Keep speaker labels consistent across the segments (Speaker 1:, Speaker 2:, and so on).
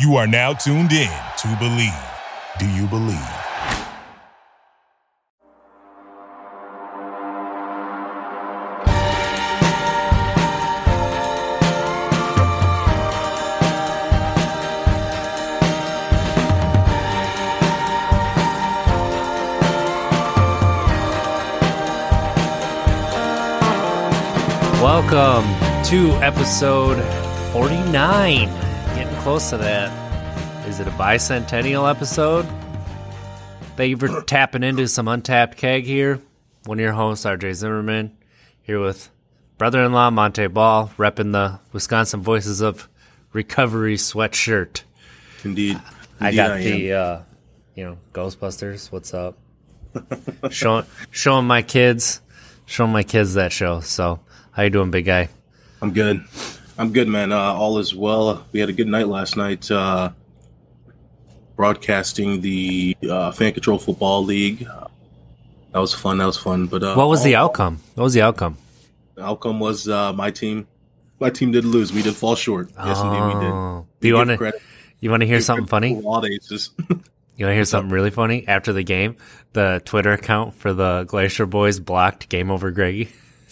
Speaker 1: You are now tuned in to Believe. Do you believe?
Speaker 2: Welcome to episode 49. Close to that. Is it a bicentennial episode? Thank you for tapping into some untapped keg here. One of your hosts, RJ Zimmerman, here with brother in law Montee Ball, repping the Wisconsin Voices of Recovery sweatshirt.
Speaker 3: Indeed.
Speaker 2: I got
Speaker 3: am.
Speaker 2: the, uh, you know, Ghostbusters. What's up? showing, showing my kids, showing my kids that show. So, how you doing, big guy?
Speaker 3: I'm good. I'm good, man. Uh, all is well. We had a good night last night. Uh, broadcasting the uh, Fan Control Football League. That was fun. That was fun. But uh,
Speaker 2: What was the outcome? What was the outcome?
Speaker 3: The outcome was uh, my team. My team did lose. We did fall short. Yes, indeed, we did.
Speaker 2: Oh. Do you want to? You want to hear something funny?
Speaker 3: to Wild Aces.
Speaker 2: You want to hear something really funny? After the game, the Twitter account for the Glacier Boyz blocked Game Over Greggy,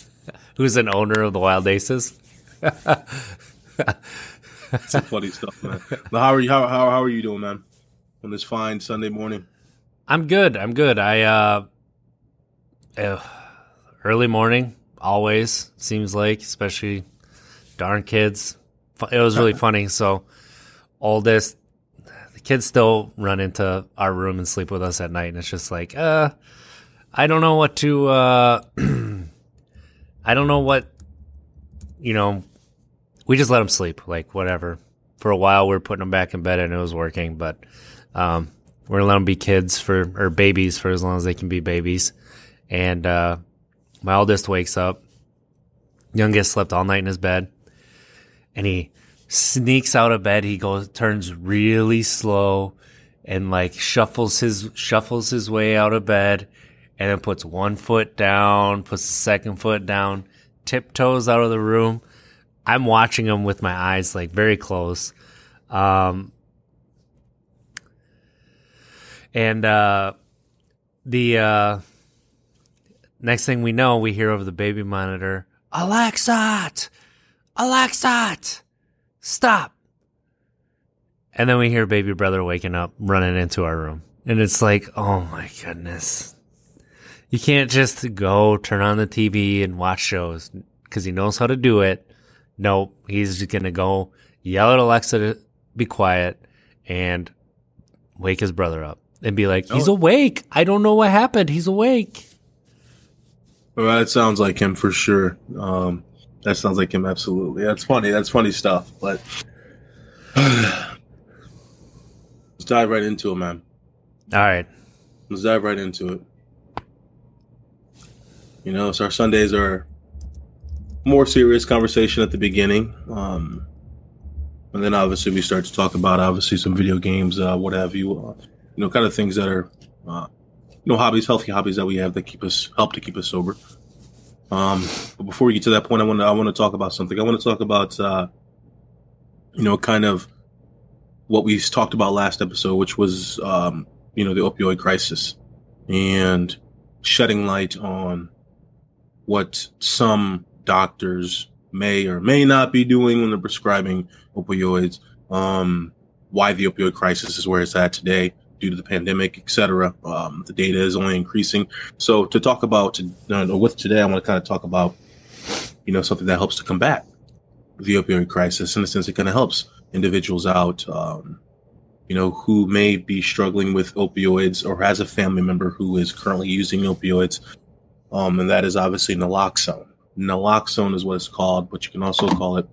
Speaker 2: who's an owner of the Wild Aces.
Speaker 3: Some funny stuff, man. Now, how are you? How, how, how are you doing, man? On this fine Sunday morning.
Speaker 2: I'm good. I'm good. I uh, uh early morning always seems like, especially darn kids. It was really funny. So oldest, the kids still run into our room and sleep with us at night, and it's just like, uh, I don't know what to. uh I don't know what, you know. We just let them sleep, like whatever. For a while, we are putting them back in bed, and it was working, but um, we're gonna let them be kids for or babies for as long as they can be babies. And uh, my oldest wakes up. Youngest slept all night in his bed, and he sneaks out of bed. He goes, turns really slow, and like shuffles his shuffles his way out of bed, and then puts one foot down, puts the second foot down, tiptoes out of the room. I'm watching him with my eyes like very close. Um, and uh, the uh, next thing we know, we hear over the baby monitor, Alexa, Alexa, stop. And then we hear baby brother waking up, running into our room. And it's like, oh my goodness. You can't just go turn on the TV and watch shows because he knows how to do it. Nope. He's just going to go yell at Alexa to be quiet and wake his brother up and be like, he's
Speaker 3: Oh.
Speaker 2: awake. I don't know what happened. He's awake.
Speaker 3: Well, that sounds like him for sure. Um, that sounds like him absolutely. That's funny. That's funny stuff. But let's dive right into it, man.
Speaker 2: All right.
Speaker 3: Let's dive right into it. You know, so our Sundays are more serious conversation at the beginning, um, and then obviously we start to talk about obviously some video games, uh, what have you. Uh, you know, kind of things that are, uh, you know, hobbies, healthy hobbies that we have that keep us help to keep us sober. Um, but before we get to that point, I want to I want to talk about something. I want to talk about, uh, you know, kind of what we talked about last episode, which was, um, you know, the opioid crisis and shedding light on what some doctors may or may not be doing when they're prescribing opioids, um, why the opioid crisis is where it's at today due to the pandemic, etc. Um, the data is only increasing. So to talk about, uh, with today, I want to kind of talk about, you know, something that helps to combat the opioid crisis. In a sense, it kind of helps individuals out, um, you know, who may be struggling with opioids or has a family member who is currently using opioids. Um, and that is obviously naloxone. Naloxone is what it's called, but you can also call it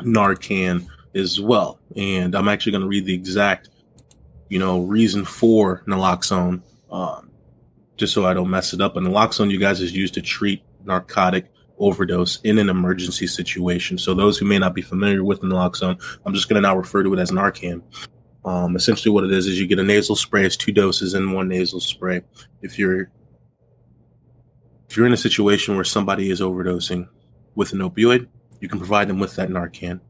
Speaker 3: Narcan as well. And I'm actually going to read the exact, you know, reason for naloxone, um, just so I don't mess it up. And naloxone, you guys, is used to treat narcotic overdose in an emergency situation. So those who may not be familiar with naloxone, I'm just going to now refer to it as Narcan. Um, essentially, what it is is you get a nasal spray. It's two doses in one nasal spray. If you're if you're in a situation where somebody is overdosing with an opioid, you can provide them with that Narcan,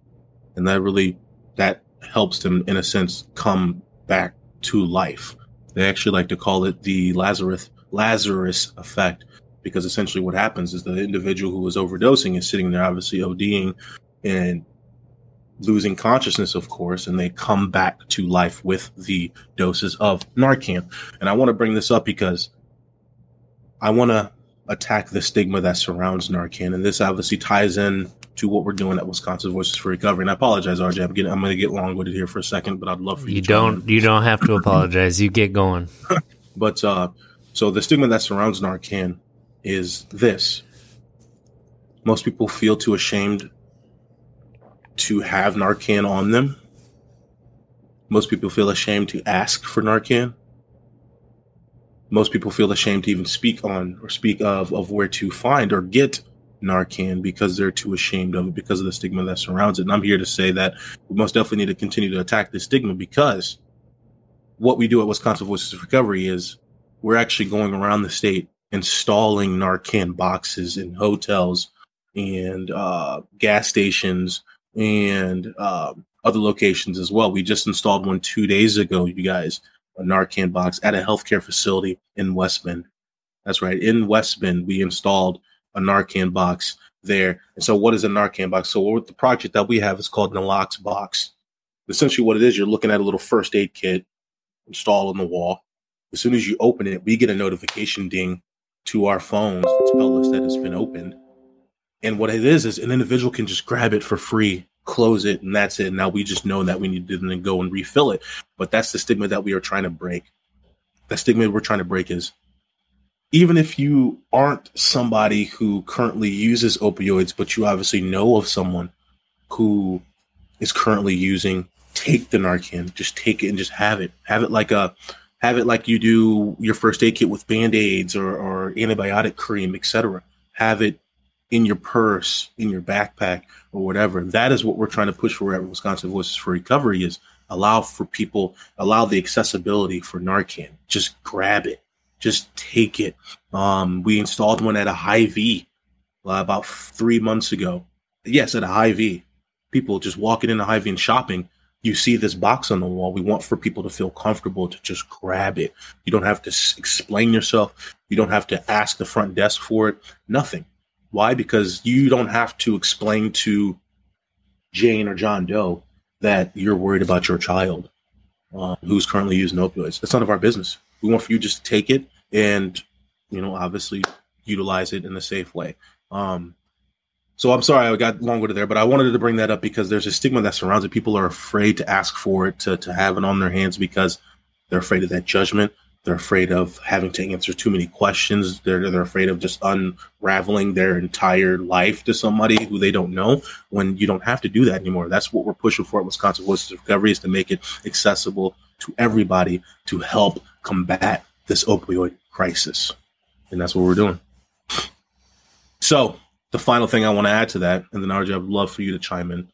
Speaker 3: and that really that helps them in a sense come back to life. They actually like to call it the Lazarus Lazarus effect because essentially what happens is the individual who is overdosing is sitting there obviously ODing and losing consciousness, of course, and they come back to life with the doses of Narcan. And I want to bring this up because I want to attack the stigma that surrounds Narcan. And this obviously ties in to what we're doing at Wisconsin Voices for Recovery. And I apologize, RJ. I'm, getting, I'm going to get long winded here for a second, but I'd love for you.
Speaker 2: You don't. In. You don't have to apologize. You get going.
Speaker 3: but uh, so the stigma that surrounds Narcan is this: most people feel too ashamed to have Narcan on them. Most people feel ashamed to ask for Narcan. Most people feel ashamed to even speak on or speak of of where to find or get Narcan because they're too ashamed of it because of the stigma that surrounds it. And I'm here to say that we most definitely need to continue to attack this stigma because what we do at Wisconsin Voices of Recovery is we're actually going around the state installing Narcan boxes in hotels and uh, gas stations and uh, other locations as well. We just installed one two days ago, you guys, a Narcan box at a healthcare facility in West Bend. That's right. In West Bend, we installed a Narcan box there. And so, what is a Narcan box? So, what the project that we have is called Nalox box. Essentially, what it is, you're looking at a little first aid kit installed on the wall. As soon as you open it, we get a notification ding to our phones to tell us that it's been opened. And what it is is an individual can just grab it for free, close it, and that's it. Now we just know that we need to go and refill it. But that's the stigma that we are trying to break. The stigma we're trying to break is even if you aren't somebody who currently uses opioids, but you obviously know of someone who is currently using, take the Narcan. Just take it and just have it. Have it like a have it like you do your first aid kit with band-aids or, or antibiotic cream, etc. Have it in your purse, in your backpack, or whatever. That is what we're trying to push for at Wisconsin Voices for Recovery is allow for people, allow the accessibility for Narcan. Just grab it just take it. Um, we installed one at a Hy-Vee uh, about three months ago. Yes, at a Hy-Vee. People just walking in a Hy-Vee and shopping. You see this box on the wall. We want for people to feel comfortable to just grab it. You don't have to explain yourself. You don't have to ask the front desk for it. Nothing. Why? Because you don't have to explain to Jane or John Doe that you're worried about your child uh, who's currently using opioids. That's none of our business. We want for you just to take it and, you know, obviously utilize it in a safe way. Um, so I'm sorry I got longer to there, but I wanted to bring that up because there's a stigma that surrounds it. People are afraid to ask for it, to, to have it on their hands because they're afraid of that judgment. They're afraid of having to answer too many questions. They're they're afraid of just unraveling their entire life to somebody who they don't know. When you don't have to do that anymore. That's what we're pushing for at Wisconsin Voices of Recovery is to make it accessible to everybody to help combat this opioid crisis. And that's what we're doing. So, the final thing I want to add to that, and then RJ, I would love for you to chime in.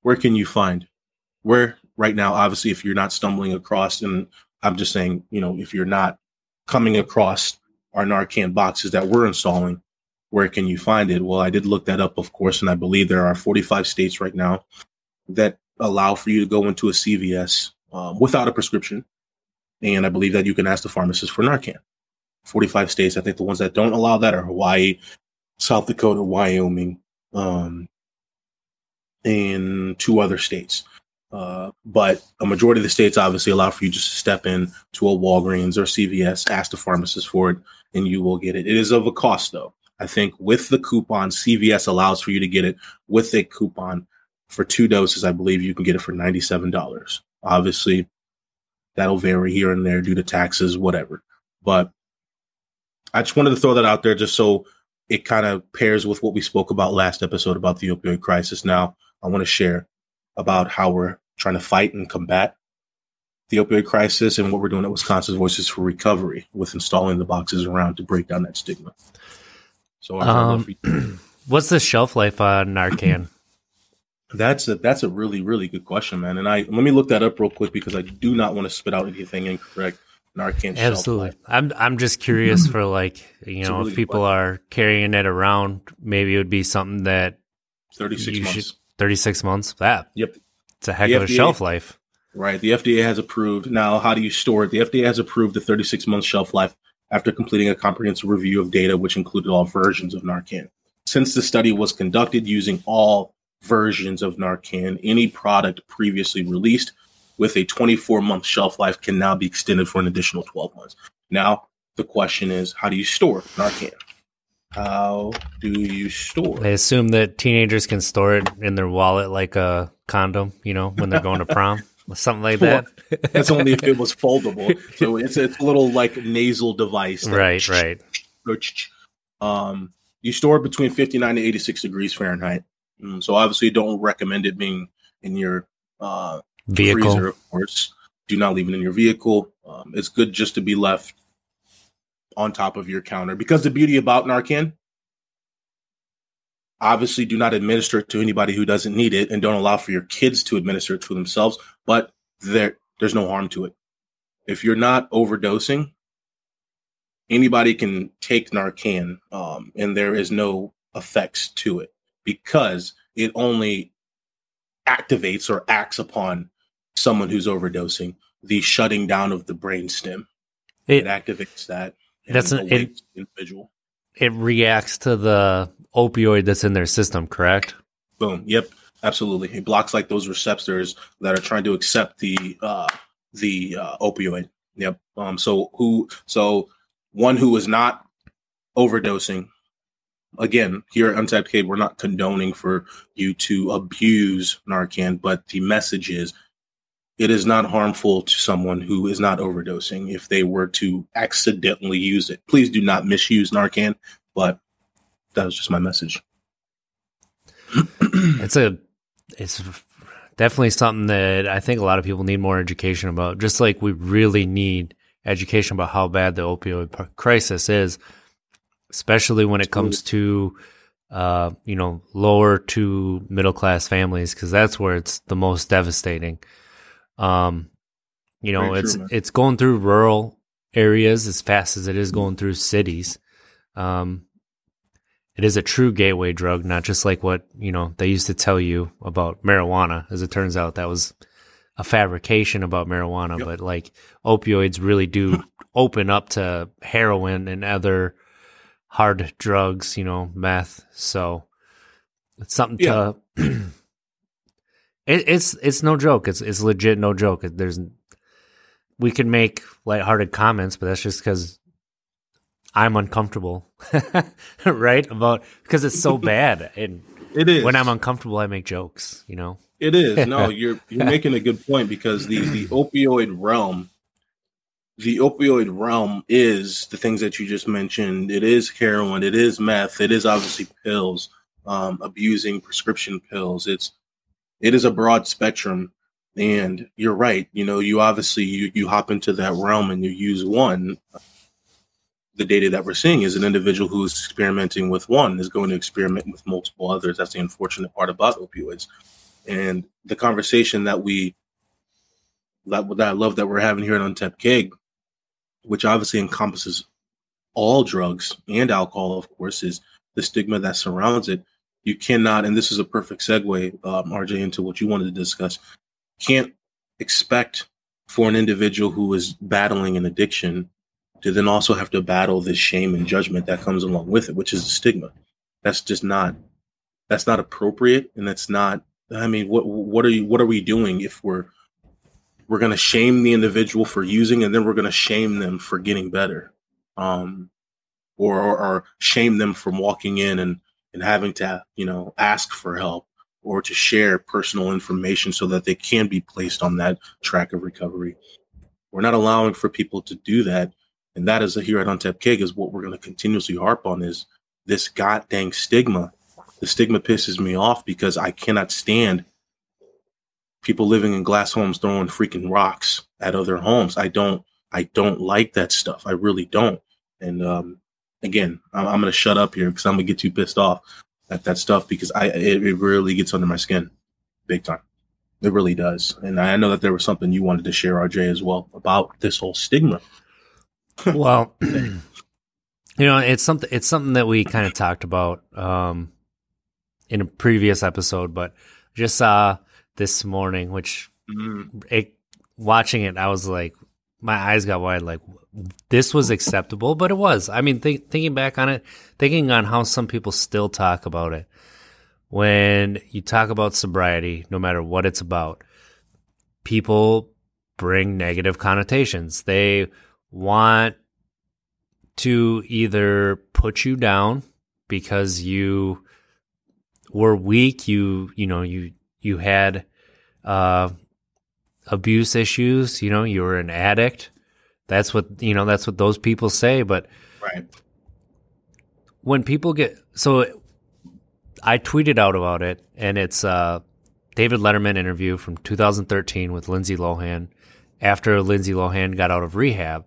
Speaker 3: Where can you find? Where right now, obviously, if you're not stumbling across, and I'm just saying, you know, if you're not coming across our Narcan boxes that we're installing, where can you find it? Well, I did look that up, of course, and I believe there are 45 states right now that allow for you to go into a CVS um, without a prescription. And I believe that you can ask the pharmacist for Narcan. 45 states. I think the ones that don't allow that are Hawaii, South Dakota, Wyoming, um, and two other states. Uh, but a majority of the states obviously allow for you just to step in to a Walgreens or CVS, ask the pharmacist for it, and you will get it. It is of a cost though. I think with the coupon, CVS allows for you to get it with a coupon for two doses. I believe you can get it for $97. Obviously, that'll vary here and there due to taxes, whatever. But I just wanted to throw that out there just so it kind of pairs with what we spoke about last episode about the opioid crisis. Now, I want to share about how we're trying to fight and combat the opioid crisis and what we're doing at Wisconsin Voices for Recovery with installing the boxes around to break down that stigma.
Speaker 2: So, um, what's the shelf life on Narcan?
Speaker 3: That's a that's a really really good question, man. And I let me look that up real quick because I do not want to spit out anything incorrect. Narcan.
Speaker 2: Absolutely. I'm I'm just curious for like you know really if people are carrying it around, maybe it would be something that
Speaker 3: thirty six months. Should,
Speaker 2: thirty six months. That
Speaker 3: yep.
Speaker 2: It's a heck
Speaker 3: The
Speaker 2: of a
Speaker 3: FDA
Speaker 2: shelf life.
Speaker 3: Right. The FDA has approved. Now, how do you store it? The FDA has approved the 36 month shelf life after completing a comprehensive review of data, which included all versions of Narcan. Since the study was conducted using all versions of Narcan, any product previously released with a 24 month shelf life can now be extended for an additional 12 months. Now, the question is how do you store Narcan? How do you store?
Speaker 2: I assume that teenagers can store it in their wallet like a condom, you know, when they're going to prom, something like that.
Speaker 3: That's only if it was foldable. So it's, it's a little like nasal device.
Speaker 2: right, right.
Speaker 3: Um, you store it between 59 to 86 degrees Fahrenheit. Mm, so obviously, don't recommend it being in your uh,
Speaker 2: Vehicle.
Speaker 3: freezer, of course. Do not leave it in your vehicle. Um, it's good just to be left on top of your counter because the beauty about Narcan, obviously, do not administer it to anybody who doesn't need it, and don't allow for your kids to administer it to themselves. But there, there's no harm to it. If you're not overdosing, anybody can take Narcan, um, and there is no effects to it because it only activates or acts upon someone who's overdosing the shutting down of the brain stem. It,
Speaker 2: It
Speaker 3: activates that.
Speaker 2: That's an-
Speaker 3: the individual.
Speaker 2: it reacts to the opioid that's in their system, correct?
Speaker 3: Boom. Yep. Absolutely. It blocks like those receptors that are trying to accept the uh, the uh, opioid. Yep. Um. So who? So one who is not overdosing. Again, here at Untapped Keg, we're not condoning for you to abuse Narcan, but the message is it is not harmful to someone who is not overdosing if they were to accidentally use it. Please do not misuse Narcan, but that was just my message.
Speaker 2: It's a, it's definitely something that I think a lot of people need more education about. Just like we really need education about how bad the opioid crisis is, especially when it comes to, uh, you know, lower to middle class families, because that's where it's the most devastating. Um, you know,
Speaker 3: Very
Speaker 2: it's
Speaker 3: true,
Speaker 2: it's going through rural areas as fast as it is going through cities. Um, it is a true gateway drug, not just like what you know they used to tell you about marijuana. As it turns out, that was a fabrication about marijuana.
Speaker 3: Yep.
Speaker 2: But like opioids really do open up to heroin and other hard drugs, you know, meth. So it's something to. it, it's it's no joke. It's it's legit no joke. There's we can make lighthearted comments, but that's just because I'm uncomfortable, right? About because it's so bad, and
Speaker 3: It is.
Speaker 2: when I'm uncomfortable, I make jokes. You know,
Speaker 3: It is. No, you're you're making a good point because the the opioid realm, the opioid realm is the things that you just mentioned. It is heroin. It is meth. It is obviously pills. Um, abusing prescription pills. It's it is a broad spectrum, and you're right. You know, you obviously you you hop into that realm and you use one. The data that we're seeing is an individual who is experimenting with one is going to experiment with multiple others. That's the unfortunate part about opioids and the conversation that we that, that I love that we're having here at Untapped Keg, which obviously encompasses all drugs and alcohol, of course, is the stigma that surrounds it. You cannot, and this is a perfect segue, um, RJ, into what you wanted to discuss. Can't expect for an individual who is battling an addiction to then also have to battle this shame and judgment that comes along with it, which is the stigma. That's just not that's not appropriate, and that's not I mean, what what are you what are we doing if we're we're going to shame the individual for using, and then we're going to shame them for getting better, um, or, or or shame them from walking in and and having to you know ask for help or to share personal information so that they can be placed on that track of recovery. We're not allowing for people to do that, and that is a here at Untapped Keg is what we're going to continuously harp on is this god dang stigma the stigma pisses me off because I cannot stand people living in glass homes throwing freaking rocks at other homes. I don't I don't like that stuff. I really don't. And um, again, I'm, I'm going to shut up here because I'm going to get too pissed off at that stuff because I it, it really gets under my skin, big time. It really does. And I know that there was something you wanted to share, RJ, as well about this whole stigma.
Speaker 2: well, you know, it's something it's something that we kind of talked about um, in a previous episode, but just saw this morning, which
Speaker 3: Mhm.
Speaker 2: it, watching it, I was like, my eyes got wide. Like, this was acceptable, but it was. I mean, think, thinking back on it, thinking on how some people still talk about it. When you talk about sobriety, no matter what it's about, people bring negative connotations. They want to either put you down because you were weak, you you know, you you had uh abuse issues, you know, you were an addict. That's what you know, that's what those people say, but
Speaker 3: Right.
Speaker 2: when people get so I tweeted out about it and it's uh David Letterman interview from 2013 with Lindsay Lohan after Lindsay Lohan got out of rehab.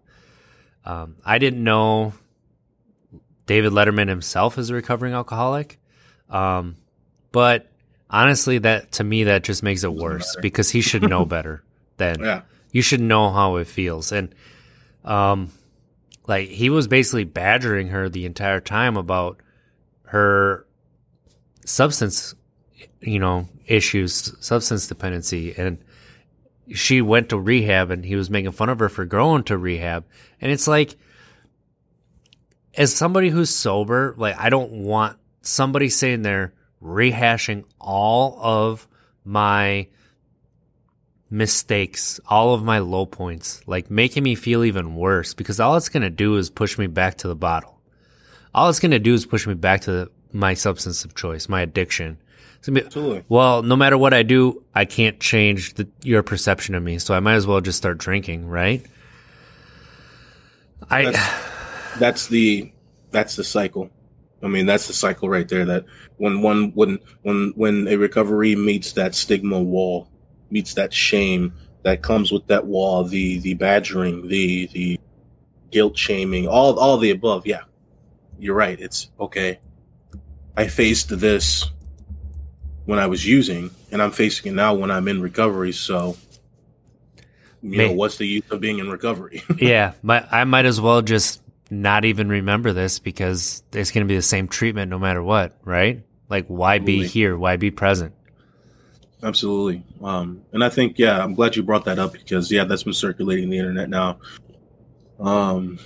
Speaker 2: Um, I didn't know David Letterman himself is a recovering alcoholic. Um, but honestly, that to me, that just makes it worse
Speaker 3: matter.
Speaker 2: because he should know better than
Speaker 3: Yeah.
Speaker 2: you should know how it feels. And, um, like he was basically badgering her the entire time about her substance, you know, issues, substance dependency. And she went to rehab and he was making fun of her for going to rehab. And it's like, as somebody who's sober, like I don't want somebody sitting there rehashing all of my mistakes, all of my low points, like making me feel even worse because all it's going to do is push me back to the bottle. All it's going to do is push me back to my substance of choice, my addiction. Be,
Speaker 3: Absolutely.
Speaker 2: well, no matter what I do, I can't change the, your perception of me, so I might as well just start drinking, right? I
Speaker 3: That's- That's the that's the cycle. I mean, that's the cycle right there. That when one when when when a recovery meets that stigma wall, meets that shame that comes with that wall, the the badgering, the the guilt shaming, all all the above. Yeah, you're right. It's okay. I faced this when I was using, and I'm facing it now when I'm in recovery. So, you know, what's the use of being in recovery?
Speaker 2: yeah, my, I might as well just not even remember this because it's going to be the same treatment no matter what, right? Like, why be here? Why be present?
Speaker 3: Absolutely. Um, and I think, yeah, I'm glad you brought that up because, yeah, that's been circulating the internet now. Um,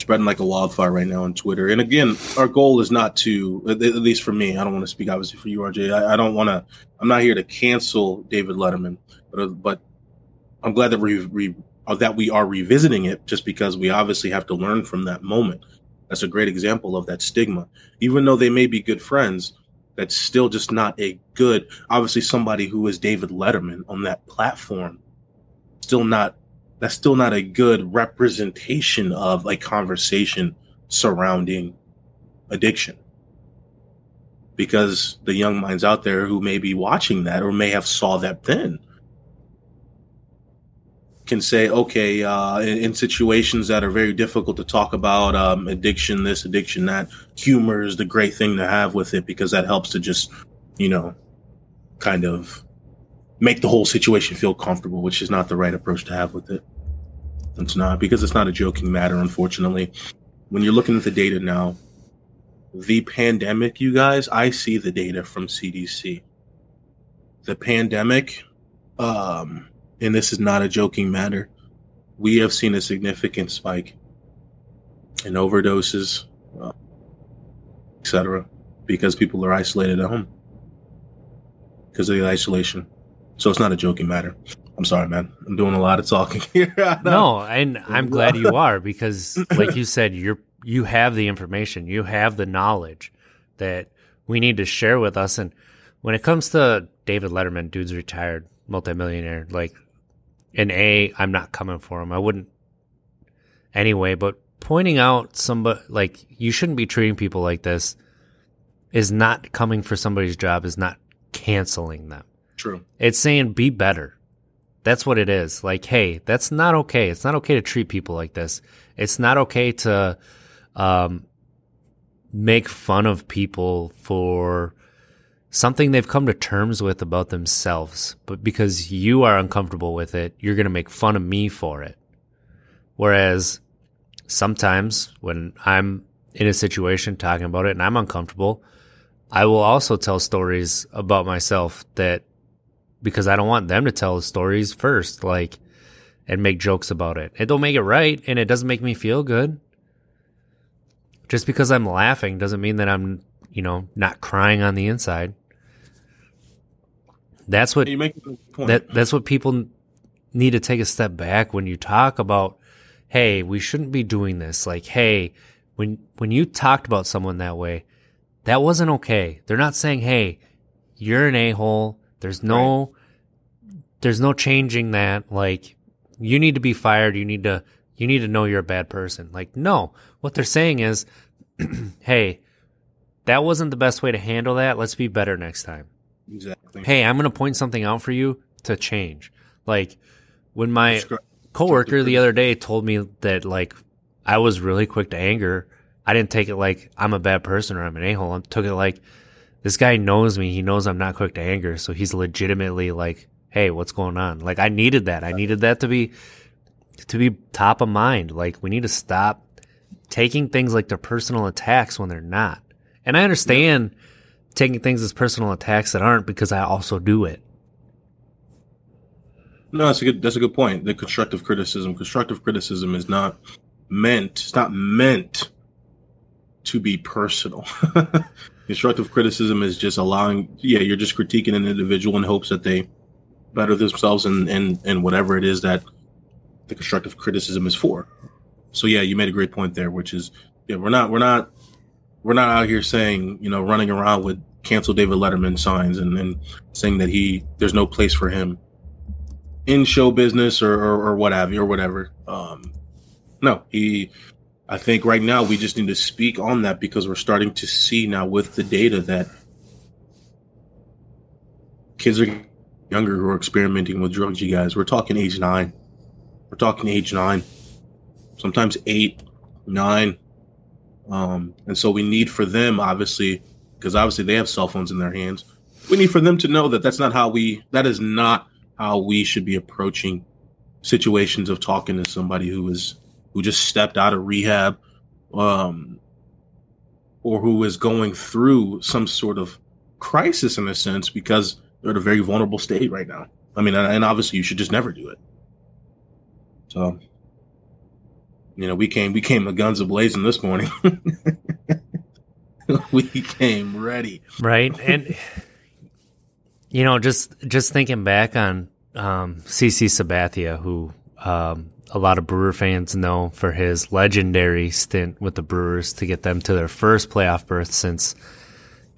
Speaker 3: spreading like a wildfire right now on Twitter. And again, our goal is not to, at least for me, I don't want to speak obviously for you, RJ. I, I don't want to, I'm not here to cancel David Letterman, but, uh, but I'm glad that we, we, uh, that we are revisiting it just because we obviously have to learn from that moment. That's a great example of that stigma. Even though they may be good friends, that's still just not a good obviously somebody who is David Letterman on that platform still not that's still not a good representation of a conversation surrounding addiction. Because the young minds out there who may be watching that or may have saw that then can say okay uh, in, in situations that are very difficult to talk about um, addiction this addiction that humor is the great thing to have with it because that helps to just you know kind of make the whole situation feel comfortable which is not the right approach to have with it. It's not because it's not a joking matter unfortunately. When you're looking at the data now the pandemic you guys i see the data from cdc the pandemic um and this is not a joking matter. We have seen a significant spike in overdoses uh, etc because people are isolated at home. Because of the isolation. So it's not a joking matter. I'm sorry man. I'm doing a lot of talking here.
Speaker 2: No, and I'm glad you are because, like you said, you're you have the information, you have the knowledge that we need to share with us. And when it comes to David Letterman, dude's retired, multimillionaire, like an A, I'm not coming for him. I wouldn't anyway. But pointing out somebody like you shouldn't be treating people like this is not coming for somebody's job. Is not canceling them.
Speaker 3: true
Speaker 2: It's saying be better. That's what it is. Like, hey, that's not okay. It's not okay to treat people like this. It's not okay to um, make fun of people for something they've come to terms with about themselves. But because you are uncomfortable with it, you're going to make fun of me for it. Whereas sometimes when I'm in a situation talking about it and I'm uncomfortable, I will also tell stories about myself that because I don't want them to tell the stories first, like, and make jokes about it. It don't make it right, and it doesn't make me feel good. Just because I'm laughing doesn't mean that I'm, you know, not crying on the inside. That's what
Speaker 3: You make point.
Speaker 2: that that's what people need to take a step back when you talk about hey we shouldn't be doing this. Like hey when when you talked about someone that way that wasn't okay. They're not saying hey you're an a-hole. There's no there's no changing that. Like you need to be fired. You need to you need to know you're a bad person. Like no. What they're saying is hey that wasn't the best way to handle that let's be better next time
Speaker 3: exactly.
Speaker 2: hey, I'm going to point something out for you to change. Like when my coworker the other day told me that like I was really quick to anger, I didn't take it like I'm a bad person or I'm an a-hole. I took it like this guy knows me. He knows I'm not quick to anger, so he's legitimately like, "Hey, what's going on?" Like I needed that. I needed that to be to be top of mind. Like we need to stop taking things like they're personal attacks when they're not. And I understand taking things as personal attacks that aren't because I also do it.
Speaker 3: No, that's a good. That's a good point. The constructive criticism. Constructive criticism is not meant. It's not meant to be personal. constructive criticism is just allowing. Yeah, you're just critiquing an individual in hopes that they better themselves and and and whatever it is that the constructive criticism is for. So yeah, you made a great point there, which is yeah, we're not we're not we're not out here saying you know running around with cancel David Letterman signs and, and saying that he there's no place for him in show business or, or, or what have you or whatever. Um, no, he. I think right now we just need to speak on that because we're starting to see now with the data that kids are younger who are experimenting with drugs. You guys, we're talking age nine. We're talking age nine, sometimes eight, nine. Um, and so we need for them, obviously, because obviously they have cell phones in their hands. We need for them to know that that's not how we. That is not how we should be approaching situations of talking to somebody who is who just stepped out of rehab um or who is going through some sort of crisis in a sense because they're at a very vulnerable state right now i mean and obviously you should just never do it so you know we came we came the guns ablazing this morning. We came ready.
Speaker 2: Right? And you know just just thinking back on um cc sabathia who um a lot of brewer fans know for his legendary stint with the brewers to get them to their first playoff berth since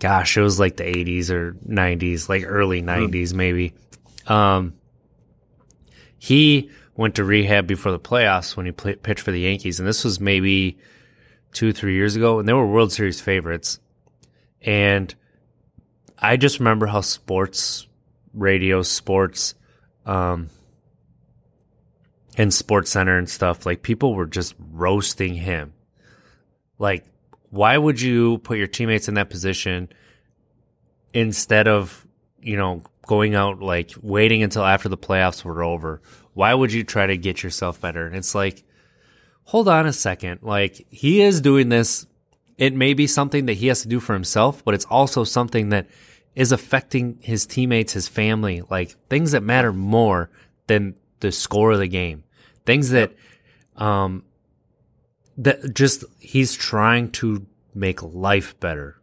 Speaker 2: gosh it was like the 80s or 90s like early 90s maybe. Um he went to rehab before the playoffs when he play, pitched for the yankees and this was maybe two three years ago and they were world series favorites and I just remember how sports radio, sports, um, and Sports Center and stuff, like people were just roasting him. Like, why would you put your teammates in that position instead of, you know, going out like waiting until after the playoffs were over? Why would you try to get yourself better? And it's like, hold on a second. Like, he is doing this. It may be something that he has to do for himself, but it's also something that is affecting his teammates, his family, like things that matter more than the score of the game. Things that, um, that just he's trying to make life better.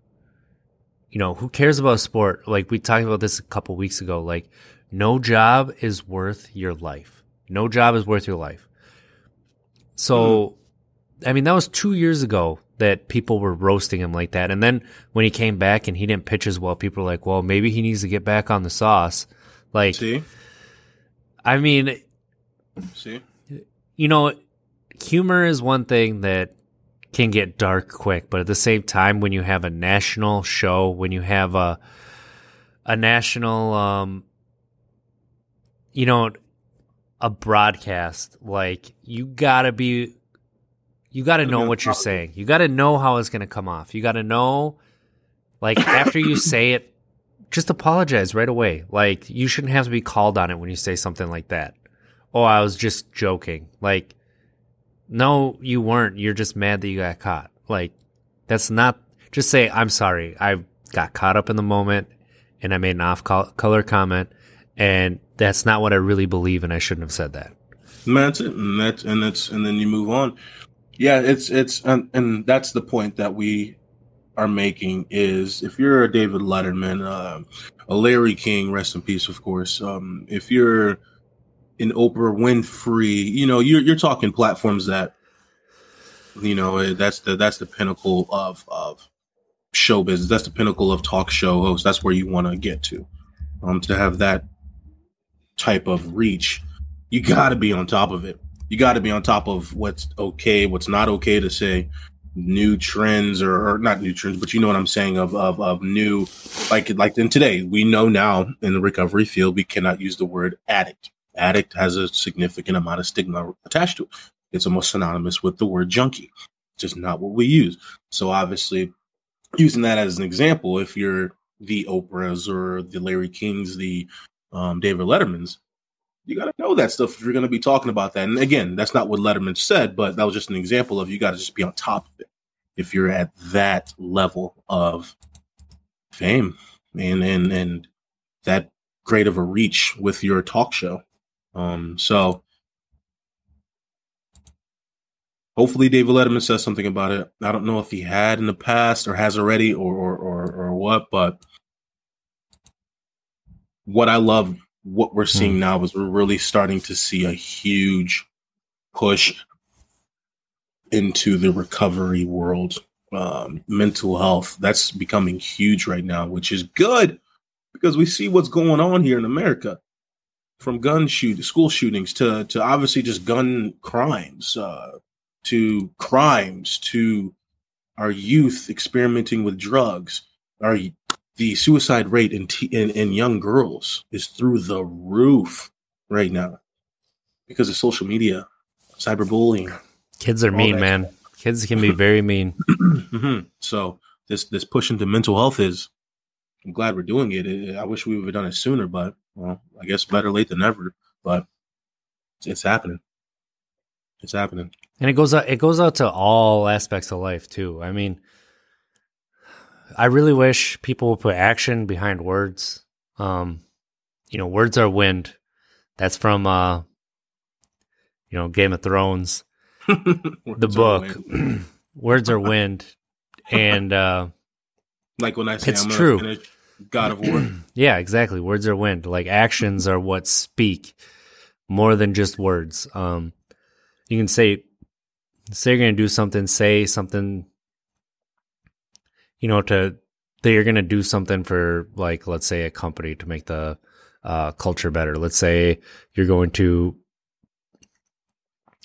Speaker 2: You know, who cares about sport? Like we talked about this a couple weeks ago. Like, no job is worth your life. No job is worth your life. So, I mean, that was two years ago that people were roasting him like that. And then when he came back and he didn't pitch as well, people were like, well, maybe he needs to get back on the sauce. Like,
Speaker 3: see
Speaker 2: I mean,
Speaker 3: see
Speaker 2: you know, humor is one thing that can get dark quick, but at the same time, when you have a national show, when you have a a national, um, you know, a broadcast, like you gotta be, you gotta know what you're saying. You gotta know how it's gonna come off. You gotta know, like after you say it, just apologize right away. Like you shouldn't have to be called on it when you say something like that. Oh, I was just joking. Like, no, you weren't. You're just mad that you got caught. Like, that's not. Just say I'm sorry. I got caught up in the moment, and I made an off color comment, and that's not what I really believe, and I shouldn't have said that.
Speaker 3: And that's it, and that's and that's and then you move on. Yeah, it's it's and, and that's the point that we are making is if you're a David Letterman, uh, a Larry King, rest in peace, of course. Um, if you're an Oprah Winfrey, you know, you're you're talking platforms that, you know, that's the that's the pinnacle of of show business. That's the pinnacle of talk show hosts. That's where you want to get to. Um, to have that type of reach, you got to be on top of it. You got to be on top of what's okay, what's not okay to say, new trends or, or, not new trends, but you know what I'm saying of, of of new like like in today we know now in the recovery field we cannot use the word addict. Addict has a significant amount of stigma attached to it. It's almost synonymous with the word junkie. Just not what we use. So obviously, using that as an example, if you're the Oprahs or the Larry Kings, the um, David Lettermans, you got to know that stuff if you're going to be talking about that. And again, that's not what Letterman said, but that was just an example of you got to just be on top of it if you're at that level of fame and and and that great of a reach with your talk show. Um, so hopefully David Letterman says something about it. I don't know if he had in the past or has already or or or, or what, but what I love what we're seeing hmm. now is we're really starting to see a huge push into the recovery world. Um, mental health that's becoming huge right now, which is good because we see what's going on here in America, from gun shoot school shootings to to obviously just gun crimes, uh, to crimes to our youth experimenting with drugs, our the suicide rate in, t- in in young girls is through the roof right now because of social media, cyberbullying.
Speaker 2: Kids are mean, man. Kids can be very mean.
Speaker 3: mm-hmm. So this this push into mental health is. I'm glad we're doing it. I wish we would have done it sooner, but well, I guess better late than never. But it's, it's happening. It's happening,
Speaker 2: and it goes out. It goes out to all aspects of life too. I mean, I really wish people would put action behind words. Um, you know, words are wind. That's from uh, you know, Game of Thrones, the book. words are wind, and uh,
Speaker 3: like when I say
Speaker 2: it's I'm true.
Speaker 3: God of War.
Speaker 2: yeah, exactly. Words are wind. Like actions are what speak more than just words. Um, you can say say you're going to do something, say something you know, to that you're going to do something for like, let's say a company to make the uh, culture better. Let's say you're going to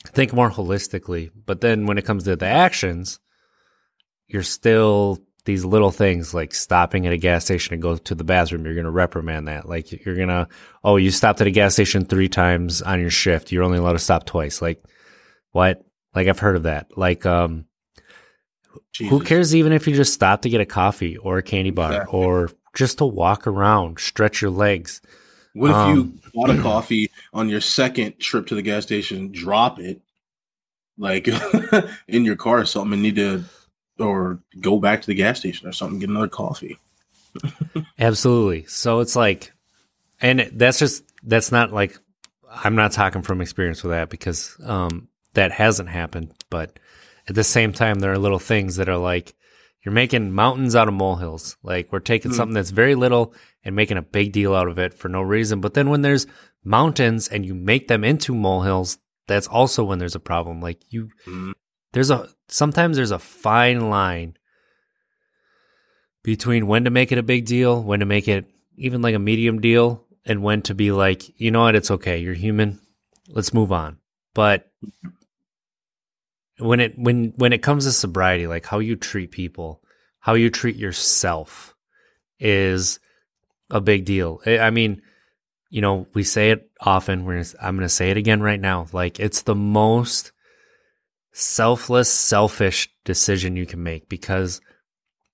Speaker 2: think more holistically, but then when it comes to the actions, you're still these little things like stopping at a gas station and go to the bathroom. You're going to reprimand that. Like you're going to, oh, you stopped at a gas station three times on your shift. You're only allowed to stop twice. Like what? Like I've heard of that. Like, um, Jesus. Who cares even if you just stop to get a coffee or a candy bar exactly. or just to walk around, stretch your legs?
Speaker 3: What if um, you bought a coffee on your second trip to the gas station, drop it like in your car or something and need to or go back to the gas station or something, get another coffee.
Speaker 2: Absolutely. So it's like and that's just that's not like I'm not talking from experience with that because um that hasn't happened, but at the same time, there are little things that are like you're making mountains out of molehills. Like we're taking mm. something that's very little and making a big deal out of it for no reason. But then when there's mountains and you make them into molehills, that's also when there's a problem. Like you, mm. there's a sometimes there's a fine line between when to make it a big deal, when to make it even like a medium deal, and when to be like, you know what, it's okay. You're human. Let's move on. But when it when when it comes to sobriety, like how you treat people, how you treat yourself is a big deal. I mean, you know, we say it often. We're gonna, I'm going to say it again right now. Like it's the most selfless, selfish decision you can make because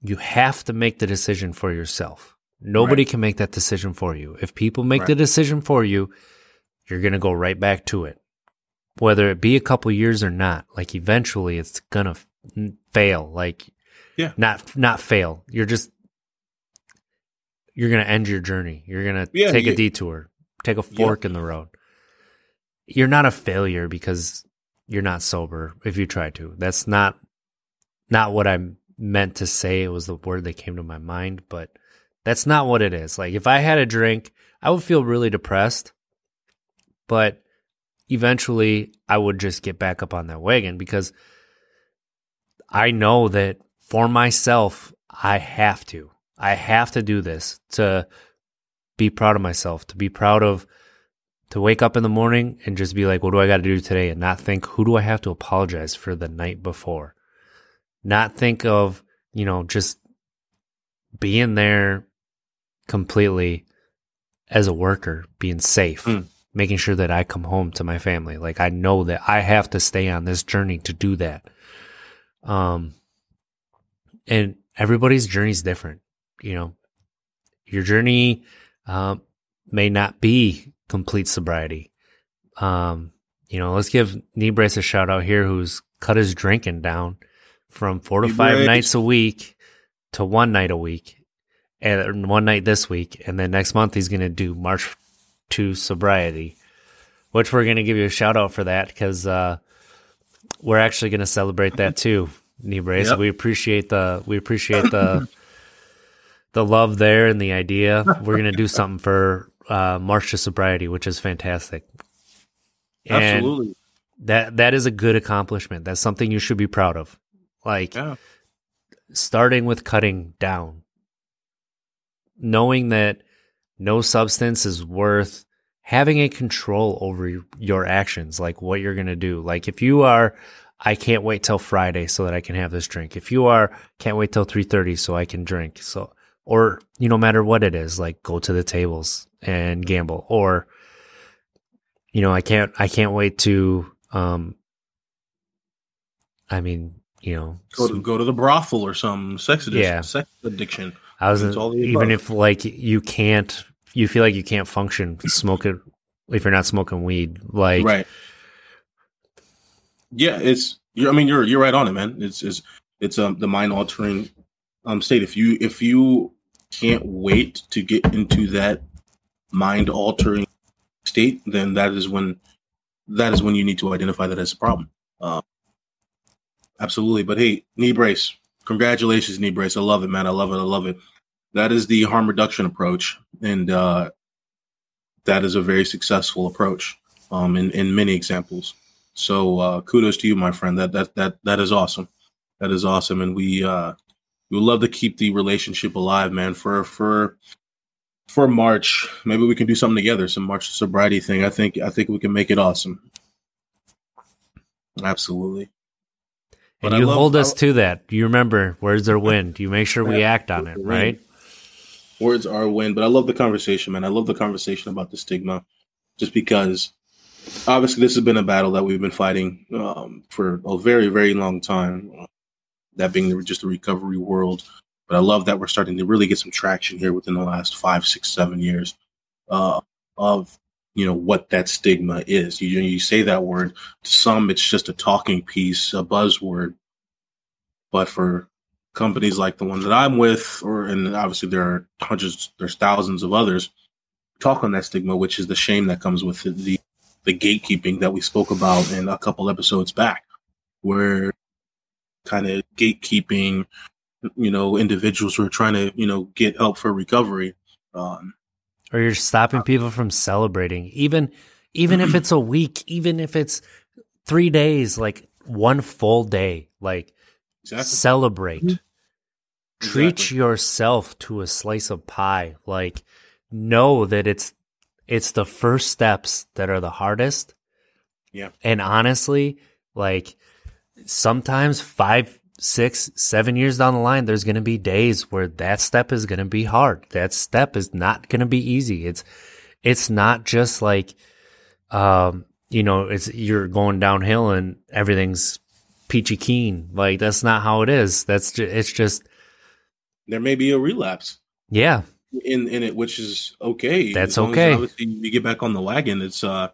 Speaker 2: you have to make the decision for yourself. Nobody right. can make that decision for you. If people make right. the decision for you, you're going to go right back to it whether it be a couple years or not, like eventually it's gonna f- fail. Like,
Speaker 3: yeah,
Speaker 2: not not fail. You're just you're gonna end your journey. You're gonna yeah, take you, a detour. take a fork in the road. You're not a failure because you're not sober if you try to. That's not not what I meant to say. It was the word that came to my mind, but that's not what it is. Like if I had a drink, I would feel really depressed, but eventually I would just get back up on that wagon because I know that for myself, I have to. I have to do this to be proud of myself, to be proud of, to wake up in the morning and just be like, what do I got to do today? And not think, who do I have to apologize for the night before? Not think of, you know, just being there completely as a worker, being safe,
Speaker 3: Mm.
Speaker 2: Making sure that I come home to my family. Like I know that I have to stay on this journey to do that. Um, and everybody's journey is different. You know, your journey um, may not be complete sobriety. Um, you know, let's give Knee Brace a shout out here, who's cut his drinking down from four to
Speaker 3: Knee
Speaker 2: five
Speaker 3: Brace.
Speaker 2: nights a week to one night a week, and one night this week, and then next month he's going to do March to sobriety, which we're going to give you a shout out for that because uh, we're actually going to celebrate that too, Brace.
Speaker 3: Yep.
Speaker 2: We appreciate the we appreciate the the love there and the idea. We're going to do something for uh, March to sobriety, which is fantastic. And
Speaker 3: Absolutely.
Speaker 2: that that is a good accomplishment. That's something you should be proud of. Like
Speaker 3: Yeah.
Speaker 2: starting with cutting down, knowing that no substance is worth having a control over your actions, like what you're going to do. Like if you are, I can't wait till Friday so that I can have this drink. If you are, can't wait till 3:30 so I can drink. So or you know, no matter what it is, like go to the tables and gamble or you know, I can't I can't wait to um I mean, you know,
Speaker 3: Go to, go to the brothel or some sex addiction.
Speaker 2: Yeah.
Speaker 3: Sex addiction.
Speaker 2: I was
Speaker 3: It's all the
Speaker 2: even if like you can't, you feel like you can't function smoking if you're not smoking weed. Like,
Speaker 3: right. Yeah, it's. You're, I mean, you're you're right on it, man. It's it's it's um the mind altering um state. If you if you can't wait to get into that mind altering state, then that is when that is when you need to identify that as a problem. Uh, absolutely. But hey, knee brace. Congratulations, knee brace. I love it, man. I love it. I love it. That is the harm reduction approach, and uh, that is a very successful approach um, in in many examples. So uh, kudos to you, my friend. That that that that is awesome. That is awesome, and we uh, we would love to keep the relationship alive, man. For for for March, maybe we can do something together, some March sobriety thing. I think I think we can make it awesome. Absolutely.
Speaker 2: And
Speaker 3: But
Speaker 2: you
Speaker 3: love-
Speaker 2: hold us to that. You remember words are wind. You make sure we act on it, right?
Speaker 3: words are wind. But I love the conversation, man. I love the conversation about the stigma, just because obviously this has been a battle that we've been fighting um, for a very, very long time. uh, That being just the recovery world. But I love that we're starting to really get some traction here within the last five, six, seven years uh, of you know what that stigma is. You you say that word to some, it's just a talking piece, a buzzword. But for companies like the ones that I'm with, or and obviously there are hundreds, there's thousands of others, talk on that stigma, which is the shame that comes with the the, gatekeeping that we spoke about in a couple episodes back, where kind of gatekeeping, you know, individuals who are trying to you know get help for recovery. Um,
Speaker 2: Or you're stopping people from celebrating, even even if it's a week, even if it's three days, like one full day, like
Speaker 3: exactly.
Speaker 2: celebrate. Treat
Speaker 3: Exactly.
Speaker 2: yourself to a slice of pie. Like know that it's it's the first steps that are the hardest.
Speaker 3: Yeah.
Speaker 2: And honestly, like sometimes five, six, seven years down the line, there's gonna be days where that step is gonna be hard. That step is not gonna be easy. It's it's not just like um, you know, it's you're going downhill and everything's peachy keen. Like that's not how it is. That's ju- it's just
Speaker 3: There may be a relapse.
Speaker 2: yeah,
Speaker 3: in in it, which is okay.
Speaker 2: That's
Speaker 3: As long as
Speaker 2: okay.
Speaker 3: obviously, you get back on the wagon. It's uh,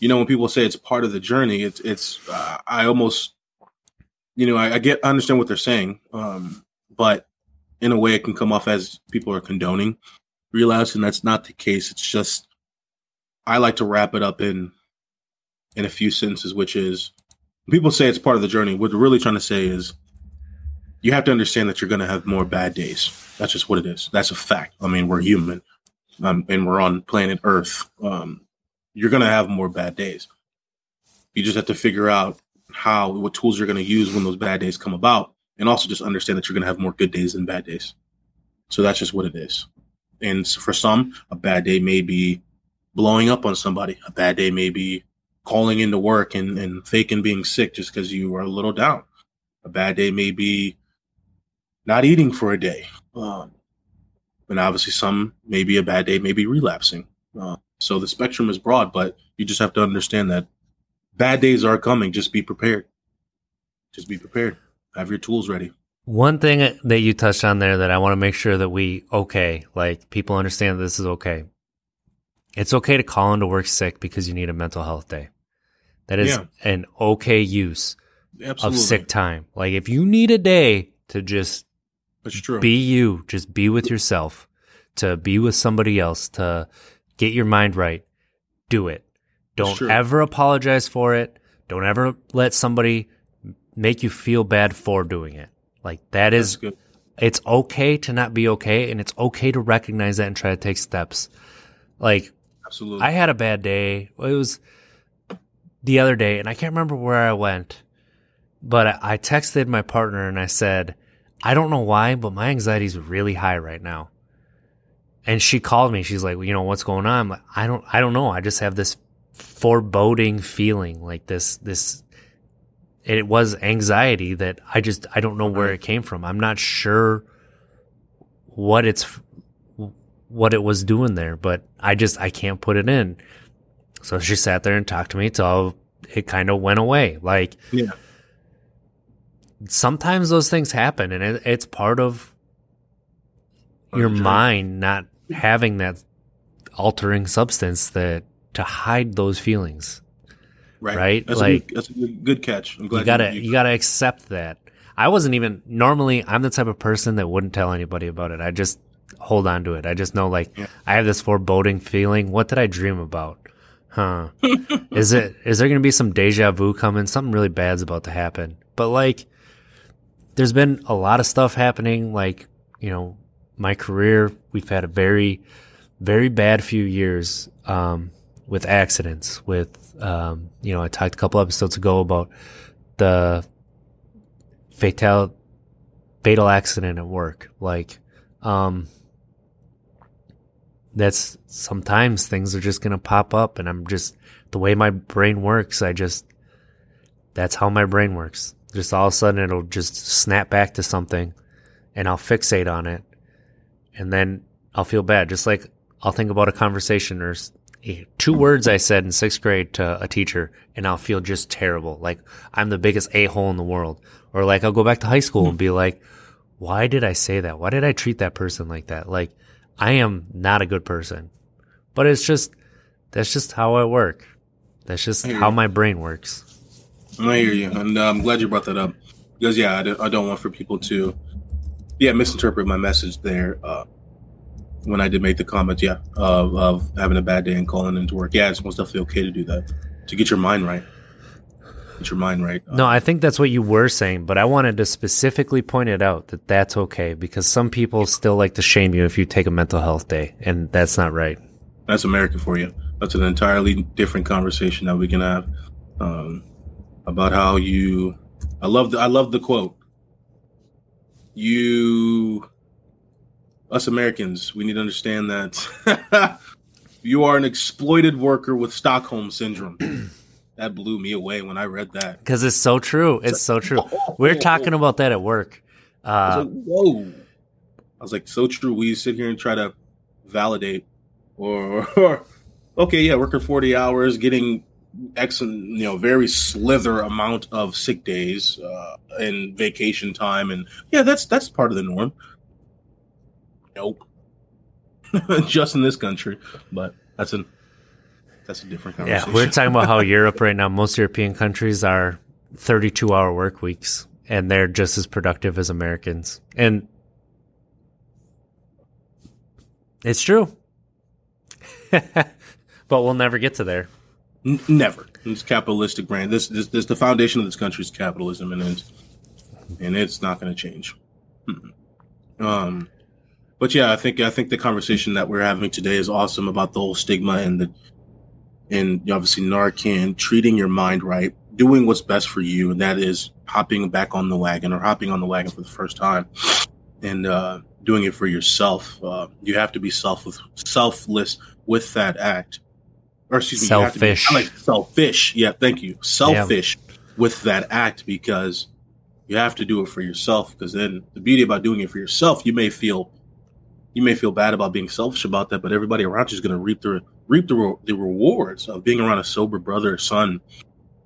Speaker 3: you know, when people say it's part of the journey, it's it's. Uh, I almost, you know, I, I get, I understand what they're saying, um, but in a way, it can come off as people are condoning relapse, and that's not the case. It's just I like to wrap it up in in a few sentences, which is people say it's part of the journey. What they're really trying to say is you have to understand that you're going to have more bad days. That's just what it is. That's a fact. I mean, we're human, um, and we're on planet Earth. Um, you're going to have more bad days. You just have to figure out how what tools you're going to use when those bad days come about, and also just understand that you're going to have more good days than bad days. So that's just what it is. And for some, a bad day may be blowing up on somebody. A bad day may be calling into work and, and faking being sick just because you are a little down. A bad day may be not eating for a day. Um, and obviously, some maybe a bad day, maybe relapsing. Uh, so the spectrum is broad, but you just have to understand that bad days are coming. Just be prepared. Just be prepared. Have your tools ready.
Speaker 2: One thing that you touched on there that I want to make sure that we okay, like people understand that this is okay. It's okay to call into work sick because you need a mental health day. That is
Speaker 3: Yeah.
Speaker 2: an okay use
Speaker 3: Absolutely.
Speaker 2: of sick time. Like if you need a day to just
Speaker 3: That's true.
Speaker 2: be you, just be with yourself, to be with somebody else, to get your mind right, do it. Don't ever apologize for it. Don't ever let somebody make you feel bad for doing it. Like that
Speaker 3: That's
Speaker 2: is
Speaker 3: good.
Speaker 2: it's okay to not be okay and it's okay to recognize that and try to take steps. Like
Speaker 3: Absolutely.
Speaker 2: I had a bad day. It was the other day, and I can't remember where I went, but I I texted my partner and I said, I don't know why, but my anxiety is really high right now. And she called me. She's like, well, you know, what's going on? I'm like, I don't, I don't know. I just have this foreboding feeling like this, this, it was anxiety that I just, I don't know where it came from. I'm not sure what it's, what it was doing there, but I just, I can't put it in. So she sat there and talked to me till it kind of went away. Like,
Speaker 3: yeah.
Speaker 2: sometimes those things happen and it, it's part of your mind not having that altering substance that to hide those feelings
Speaker 3: Right.
Speaker 2: right?
Speaker 3: That's,
Speaker 2: Like-
Speaker 3: a, good, that's a good, good catch. I'm glad
Speaker 2: you gotta you gotta accept that. I wasn't even normally i'm the type of person that wouldn't tell anybody about it. I just hold on to it. I just know like
Speaker 3: Yeah.
Speaker 2: i have this foreboding feeling. What did i dream about? Huh. Is it is there gonna be some deja vu coming? Something really bad's about to happen. But like there's been a lot of stuff happening. Like you know my career we've had a very very bad few years. Um, with accidents with um, you know i talked a couple episodes ago about the fatal fatal accident at work. Like um that's sometimes things are just to pop up and i'm just the way my brain works i just that's how my brain works. Just all of a sudden it'll just snap back to something and i'll fixate on it and then i'll feel bad. Just like i'll think about a conversation or two words i said in sixth grade to a teacher and i'll feel just terrible. Like i'm the biggest a-hole in the world. Or like i'll go back to high school and be like why did i say that? Why did i treat that person like that? Like i am not a good person. But it's just that's just how i work. That's just how
Speaker 3: you.
Speaker 2: my brain works.
Speaker 3: I hear you, and uh, I'm glad you brought that up. Because yeah, I don't, I don't want for people to yeah misinterpret my message there. Uh, when I did make the comment yeah of, of having a bad day and calling into work. Yeah, it's most definitely okay to do that to get your mind right. Get your mind right.
Speaker 2: No, I think that's what you were saying, but I wanted to specifically point it out that that's okay because some people still like to shame you if you take a mental health day, and that's not right.
Speaker 3: that's America for you. That's an entirely different conversation that we can have um, about how you. I love the I love the quote. You, us Americans, we need to understand that you are an exploited worker with Stockholm syndrome. that blew me away when I read that.
Speaker 2: Because it's so true. It's so true. We're talking about that at work.
Speaker 3: I
Speaker 2: Uh,
Speaker 3: was like, whoa. I was like, so true. We sit here and try to validate or, or okay, yeah, working 40 hours, getting X, you know, very slither amount of sick days uh, and vacation time. And yeah, that's, that's part of the norm. Nope. Just in this country, but that's an, that's a different conversation.
Speaker 2: yeah, we're talking about how Europe right now, most European countries are 32 hour work weeks, and they're just as productive as Americans. And it's true. but we'll never get to there.
Speaker 3: N- never. It's capitalistic brand. This, this, this, the foundation of this country is capitalism, and it's, and it's not going to change. Mm-mm. Um, but yeah, I think I think the conversation that we're having today is awesome about the whole stigma and the, and obviously Narcan treating your mind right, doing what's best for you, and that is hopping back on the wagon or hopping on the wagon for the first time, and uh, doing it for yourself. Uh, you have to be selfless, selfless with that act or excuse me,
Speaker 2: selfish.
Speaker 3: Be, like selfish. Yeah, thank you. Selfish yeah. with that act because you have to do it for yourself. Because then the beauty about doing it for yourself, you may feel you may feel bad about being selfish about that, but everybody around you is going to reap the reap the, the rewards of being around a sober brother, son,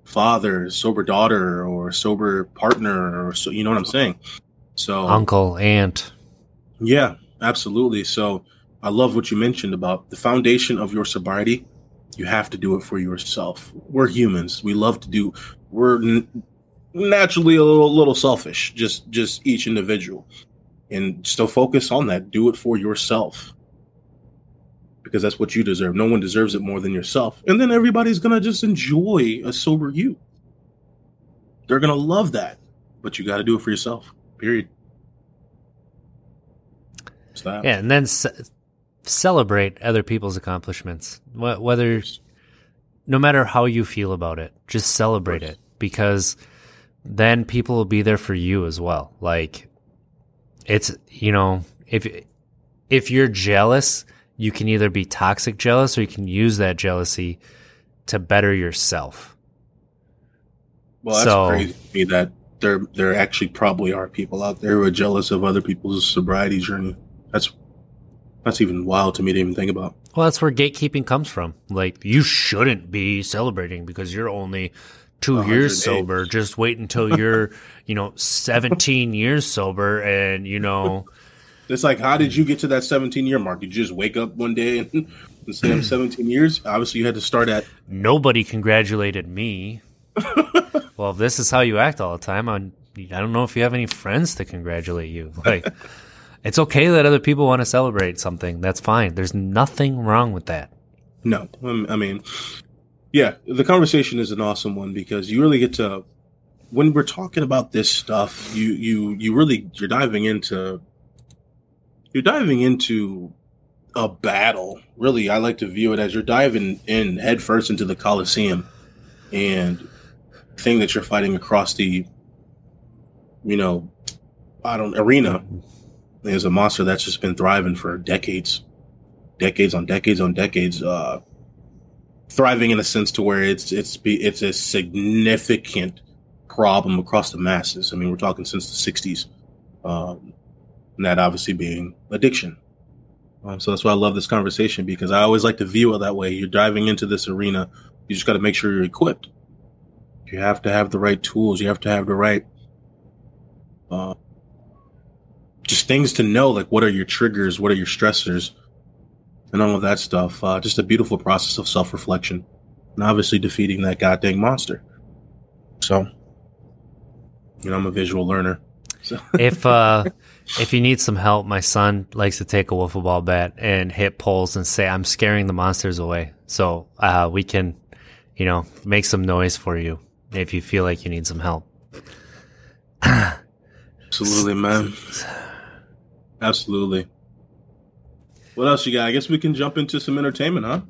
Speaker 3: father, sober daughter, or sober partner, or so. You know what I'm saying? So
Speaker 2: uncle, aunt.
Speaker 3: Yeah, absolutely. So I love what you mentioned about the foundation of your sobriety you have to do it for yourself. We're humans. We love to do. We're n- naturally a little, little selfish. Just, just each individual, and still focus on that. Do it for yourself because that's what you deserve. No one deserves it more than yourself. And then everybody's gonna just enjoy a sober you. They're gonna love that, but you got to do it for yourself. Period. Stop.
Speaker 2: Yeah, and then celebrate other people's accomplishments. Whether, no matter how you feel about it, just celebrate it because then people will be there for you as well. Like, it's you know if if you're jealous, you can either be toxic jealous or you can use that jealousy to better yourself.
Speaker 3: Well, that's so, crazy to me that there there actually probably are people out there who are jealous of other people's sobriety journey. That's that's even wild to me to even think about.
Speaker 2: Well, that's where gatekeeping comes from. Like, you shouldn't be celebrating because you're only two years sober. Just wait until you're, you know, 17 years sober and, you know.
Speaker 3: It's like, how did you get to that 17 year mark? Did you just wake up one day and, and say, I'm 17 years? Obviously, you had to start at.
Speaker 2: Nobody congratulated me. well, if this is how you act all the time, I'm, I don't know if you have any friends to congratulate you. Like, it's okay that other people want to celebrate something. That's fine. There's nothing wrong with that.
Speaker 3: No, I mean, yeah, the conversation is an awesome one because you really get to when we're talking about this stuff, you you you really you're diving into you're diving into a battle. Really, I like to view it as you're diving in headfirst into the Coliseum and thing that you're fighting across the you know, I don't arena is a monster that's just been thriving for decades, decades on decades on decades. Uh, thriving in a sense to where it's it's it's a significant problem across the masses. I mean, we're talking since the '60s, um, and that obviously being addiction. Um, so that's why I love this conversation because I always like to view it that way. You're diving into this arena, you just got to make sure you're equipped. You have to have the right tools. You have to have the right uh, just things to know, like what are your triggers, what are your stressors, and all of that stuff. Uh, just a beautiful process of self reflection, and obviously defeating that goddamn monster. So, you know, I'm a visual learner. So.
Speaker 2: if uh, if you need some help, my son likes to take a wiffle ball bat and hit poles and say, "I'm scaring the monsters away." So uh, we can, you know, make some noise for you if you feel like you need some help.
Speaker 3: Absolutely, man. Absolutely. What else you got? I guess we can jump into some entertainment, huh?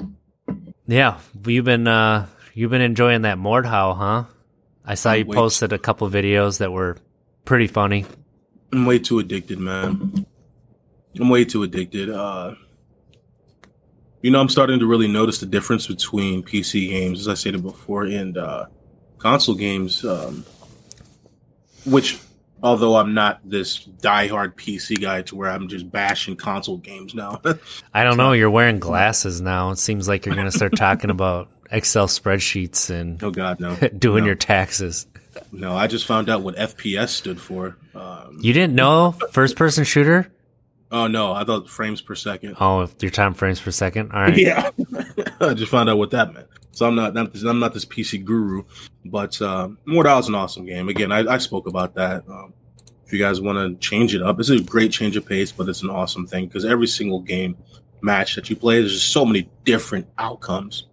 Speaker 2: Yeah, you've been uh you've been enjoying that Mordhau, huh? I saw I'm you posted a couple videos that were pretty funny.
Speaker 3: I'm way too addicted, man. I'm way too addicted. Uh you know, I'm starting to really notice the difference between PC games, as I stated before, and uh console games, um, which Although I'm not this diehard PC guy to where I'm just bashing console games now.
Speaker 2: I don't know. You're wearing glasses now. It seems like you're going to start talking about Excel spreadsheets and
Speaker 3: oh god, no,
Speaker 2: doing
Speaker 3: no.
Speaker 2: your taxes.
Speaker 3: No, I just found out what FPS stood for. Um,
Speaker 2: you didn't know first person shooter?
Speaker 3: Oh no, I thought frames per second.
Speaker 2: Oh, your time frames per second. All right.
Speaker 3: Yeah, I just found out what that meant. So I'm not, not this, I'm not this PC guru, but uh, is an awesome game. Again, I, I spoke about that. Um, if you guys want to change it up, it's a great change of pace, but it's an awesome thing because every single game match that you play. There's just so many different outcomes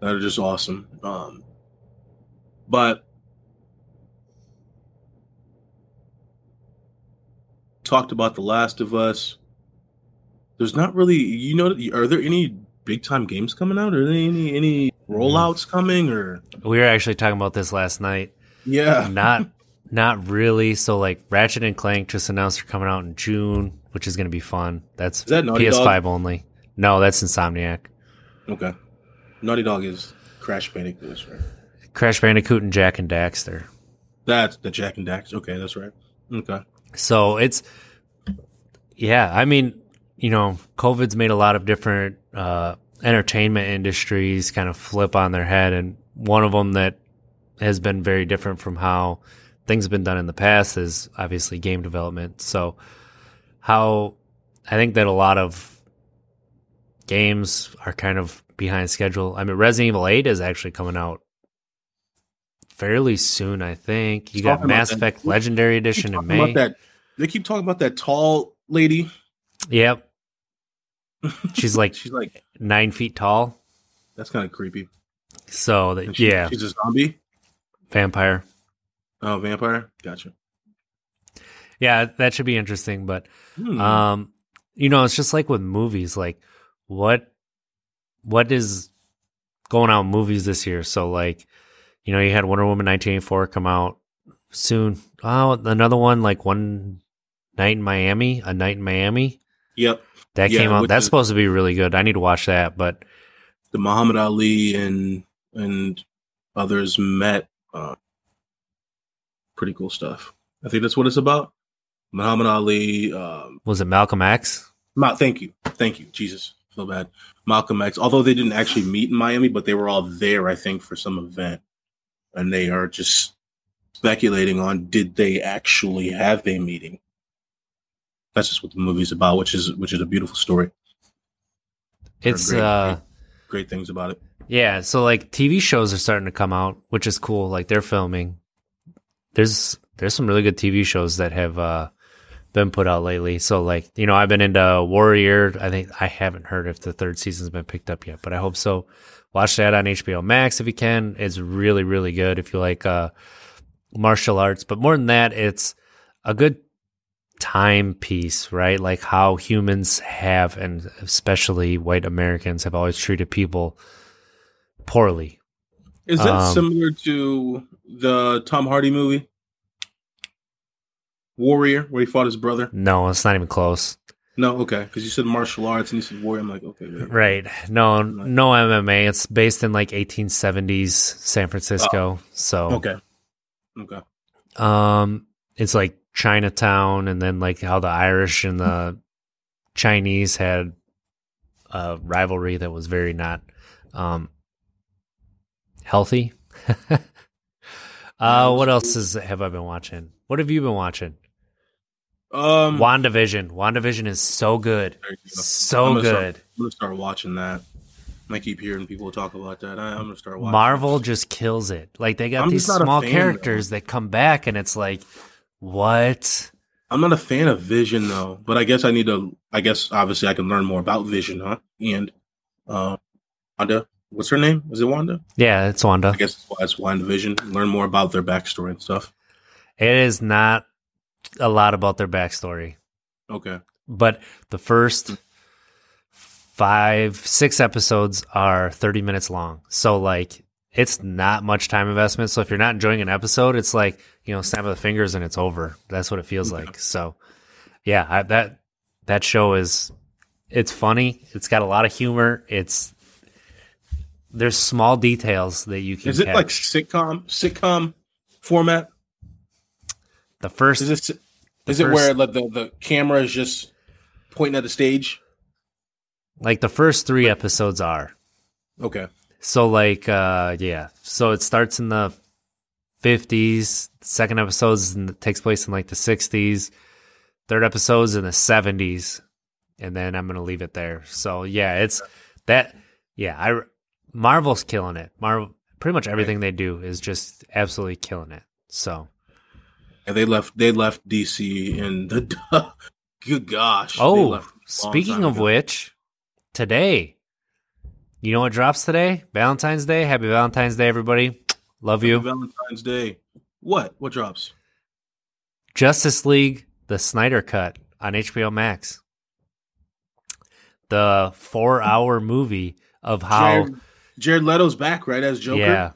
Speaker 3: that are just awesome. Um, but talked about The Last of Us. There's not really, you know, are there any big time games coming out? Are there any any rollouts coming or?
Speaker 2: We were actually talking about this last night.
Speaker 3: Yeah,
Speaker 2: not not really. So like Ratchet and Clank just announced they're coming out in June, which is going to be fun. That's
Speaker 3: Is that Naughty
Speaker 2: PS5
Speaker 3: Dog?
Speaker 2: only. No, that's Insomniac.
Speaker 3: Okay. Naughty Dog is Crash Bandicoot, right.
Speaker 2: Crash Bandicoot and Jak and Daxter.
Speaker 3: That's the Jack and Dax. Okay, that's right. Okay.
Speaker 2: So it's yeah, I mean, you know, COVID's made a lot of different uh, entertainment industries kind of flip on their head, and one of them that has been very different from how things have been done in the past is obviously game development. So how I think that a lot of games are kind of behind schedule. I mean, Resident Evil 8 is actually coming out fairly soon, I think. You got Mass
Speaker 3: that-
Speaker 2: Effect Legendary Edition in May.
Speaker 3: that. They keep talking about that tall lady.
Speaker 2: Yep. She's like
Speaker 3: She's like,
Speaker 2: nine feet tall.
Speaker 3: that's kind of creepy.
Speaker 2: So that,
Speaker 3: she-
Speaker 2: yeah,
Speaker 3: She's a zombie.
Speaker 2: vampire.
Speaker 3: Oh, vampire. Gotcha.
Speaker 2: Yeah, that should be interesting. But
Speaker 3: Hmm.
Speaker 2: um, you know, it's just like with movies. Like, what what is going out movies this year? So like, you know, you had Wonder Woman 1984 come out soon. Oh, another one like one night in Miami, a night in Miami.
Speaker 3: Yep.
Speaker 2: That
Speaker 3: Yeah,
Speaker 2: came out. That's
Speaker 3: is-
Speaker 2: supposed to be really good. I need to watch that. But
Speaker 3: The Muhammad Ali and and others met. Uh, pretty cool stuff. I think that's what it's about. Muhammad Ali. Um,
Speaker 2: was it Malcolm X?
Speaker 3: Ma- thank you, thank you. Jesus, feel bad. Malcolm X. Although they didn't actually meet in Miami, but they were all there, I think, for some event, and they are just speculating on did they actually have a meeting. That's just what the movie's about, which is which is a beautiful story.
Speaker 2: It's
Speaker 3: great-
Speaker 2: uh.
Speaker 3: great- great things about it.
Speaker 2: Yeah, so like TV shows are starting to come out, which is cool. Like they're filming. There's there's some really good TV shows that have uh been put out lately. So like, you know, I've been into Warrior. I think I haven't heard if the third season's been picked up yet, but I hope so. Watch that on HBO Max if you can. It's really, really good if you like uh martial arts. But more than that, it's a good timepiece, right? Like how humans have and especially white Americans have always treated people poorly.
Speaker 3: Is that
Speaker 2: Um,
Speaker 3: similar to the Tom Hardy movie Warrior, where he fought his brother?
Speaker 2: No, it's not even close.
Speaker 3: No, okay, because you said martial arts and you said warrior. I'm like, okay, wait.
Speaker 2: Right. No, no MMA. It's based in like 1870s San Francisco. So,
Speaker 3: okay, okay.
Speaker 2: um, it's like Chinatown and then like how the Irish and the Chinese had a rivalry that was very not, um, healthy. uh, what else is, have I been watching? What have you been watching?
Speaker 3: Um,
Speaker 2: WandaVision. WandaVision is so good.
Speaker 3: go.
Speaker 2: So
Speaker 3: I'm gonna start-
Speaker 2: good.
Speaker 3: I'm gonna start watching that. I keep hearing people talk about that. I, I'm gonna start watching.
Speaker 2: Marvel just kills it. Like they got
Speaker 3: I'm
Speaker 2: these
Speaker 3: just not a
Speaker 2: small
Speaker 3: fan,
Speaker 2: characters that come back, and it's like, what?
Speaker 3: I'm not a fan of Vision though, but I guess I need to. I guess obviously I can learn more about Vision, huh? And uh, Wanda, what's her name? Is it Wanda?
Speaker 2: Yeah, it's Wanda.
Speaker 3: I guess that's Wanda Vision. Learn more about their backstory and stuff.
Speaker 2: It is not a lot about their backstory,
Speaker 3: Okay.
Speaker 2: but the first five, six episodes are 30 minutes long. So like, it's not much time investment. So if you're not enjoying an episode, it's like you know, snap of the fingers and it's over. That's what it feels like. So yeah, I, that that show is it's funny. It's got a lot of humor. It's there's small details that you can.
Speaker 3: Is it
Speaker 2: catch.
Speaker 3: like sitcom sitcom format?
Speaker 2: the first?
Speaker 3: Is it is it where like, the the camera is just pointing at the stage?
Speaker 2: like the first three episodes are.
Speaker 3: Okay.
Speaker 2: So like uh yeah. So it starts in the 50s, second episode is in, takes place in like the 60s, third episode's in the 70s, and then I'm going to leave it there. So yeah, it's that yeah, I Marvel's killing it. Marvel pretty much everything they do is just absolutely killing it. So,
Speaker 3: And they left they left DC in the good gosh.
Speaker 2: oh, speaking of
Speaker 3: ago.
Speaker 2: which, today. You know what drops today? Valentine's Day. Happy Valentine's Day, everybody. Love you.
Speaker 3: Happy Valentine's Day. What? What drops?
Speaker 2: Justice League, the Snyder Cut on HBO Max. The four hour movie of how.
Speaker 3: Jared, Jared Leto's back, right, as Joker?
Speaker 2: Yeah.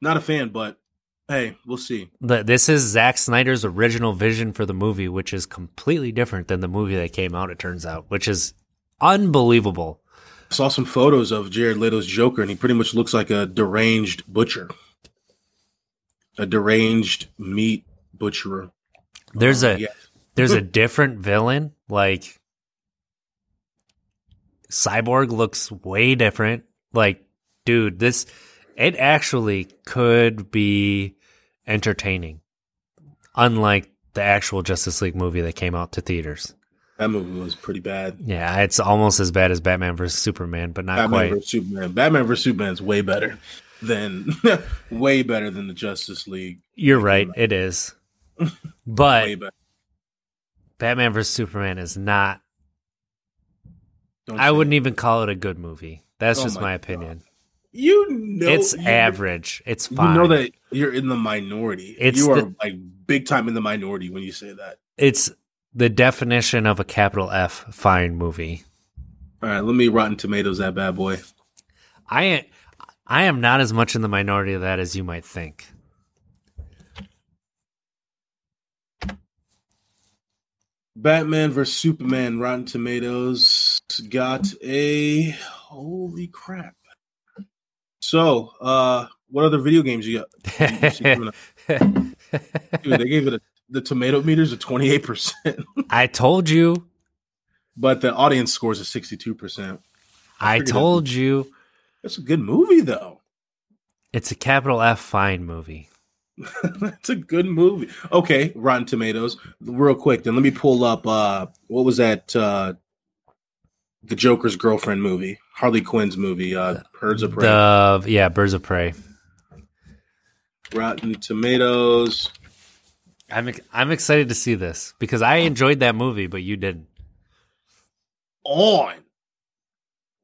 Speaker 3: Not a fan, but hey, we'll see.
Speaker 2: The, this is Zack Snyder's original vision for the movie, which is completely different than the movie that came out, it turns out, which is unbelievable.
Speaker 3: Saw some photos of Jared Leto's Joker, and he pretty much looks like a deranged butcher. A deranged meat butcherer.
Speaker 2: There's a
Speaker 3: yeah.
Speaker 2: there's a different villain. Like Cyborg looks way different. Like, dude, this it actually could be entertaining. Unlike the actual Justice League movie that came out to theaters.
Speaker 3: That movie was pretty bad.
Speaker 2: Yeah, it's almost as bad as Batman vs Superman, but not
Speaker 3: Batman
Speaker 2: quite.
Speaker 3: vs Superman. Batman vs Superman is way better than way better than the Justice League.
Speaker 2: You're right, it is. But. Batman vs Superman is not
Speaker 3: Don't
Speaker 2: I wouldn't
Speaker 3: it.
Speaker 2: even call it a good movie. That's
Speaker 3: Oh
Speaker 2: just
Speaker 3: my
Speaker 2: my
Speaker 3: God.
Speaker 2: opinion.
Speaker 3: You know,
Speaker 2: it's average. It's fine.
Speaker 3: You know that you're in the minority.
Speaker 2: It's
Speaker 3: you are
Speaker 2: the-
Speaker 3: like big time in the minority when you say that.
Speaker 2: it's the definition of a capital F fine movie.
Speaker 3: All right, let me Rotten Tomatoes that bad boy.
Speaker 2: I I am not as much in the minority of that as you might think.
Speaker 3: Batman vs Superman Rotten Tomatoes got a holy crap. So, uh, what other video games you got? You see coming up? Dude, they gave it a, the tomato meters eight percent,
Speaker 2: I told you.
Speaker 3: but the audience scores are sixty two percent.
Speaker 2: I
Speaker 3: figured it-
Speaker 2: told you.
Speaker 3: That's a good movie, though.
Speaker 2: It's a capital F fine movie.
Speaker 3: That's a good movie. Okay, Rotten Tomatoes. Real quick, then let me pull up. Uh, what was that? Uh, the Joker's girlfriend movie, Harley Quinn's movie, uh, Birds of Prey.
Speaker 2: The yeah, Birds of Prey.
Speaker 3: Rotten Tomatoes.
Speaker 2: I'm I'm excited to see this because I enjoyed that movie, but you didn't.
Speaker 3: on.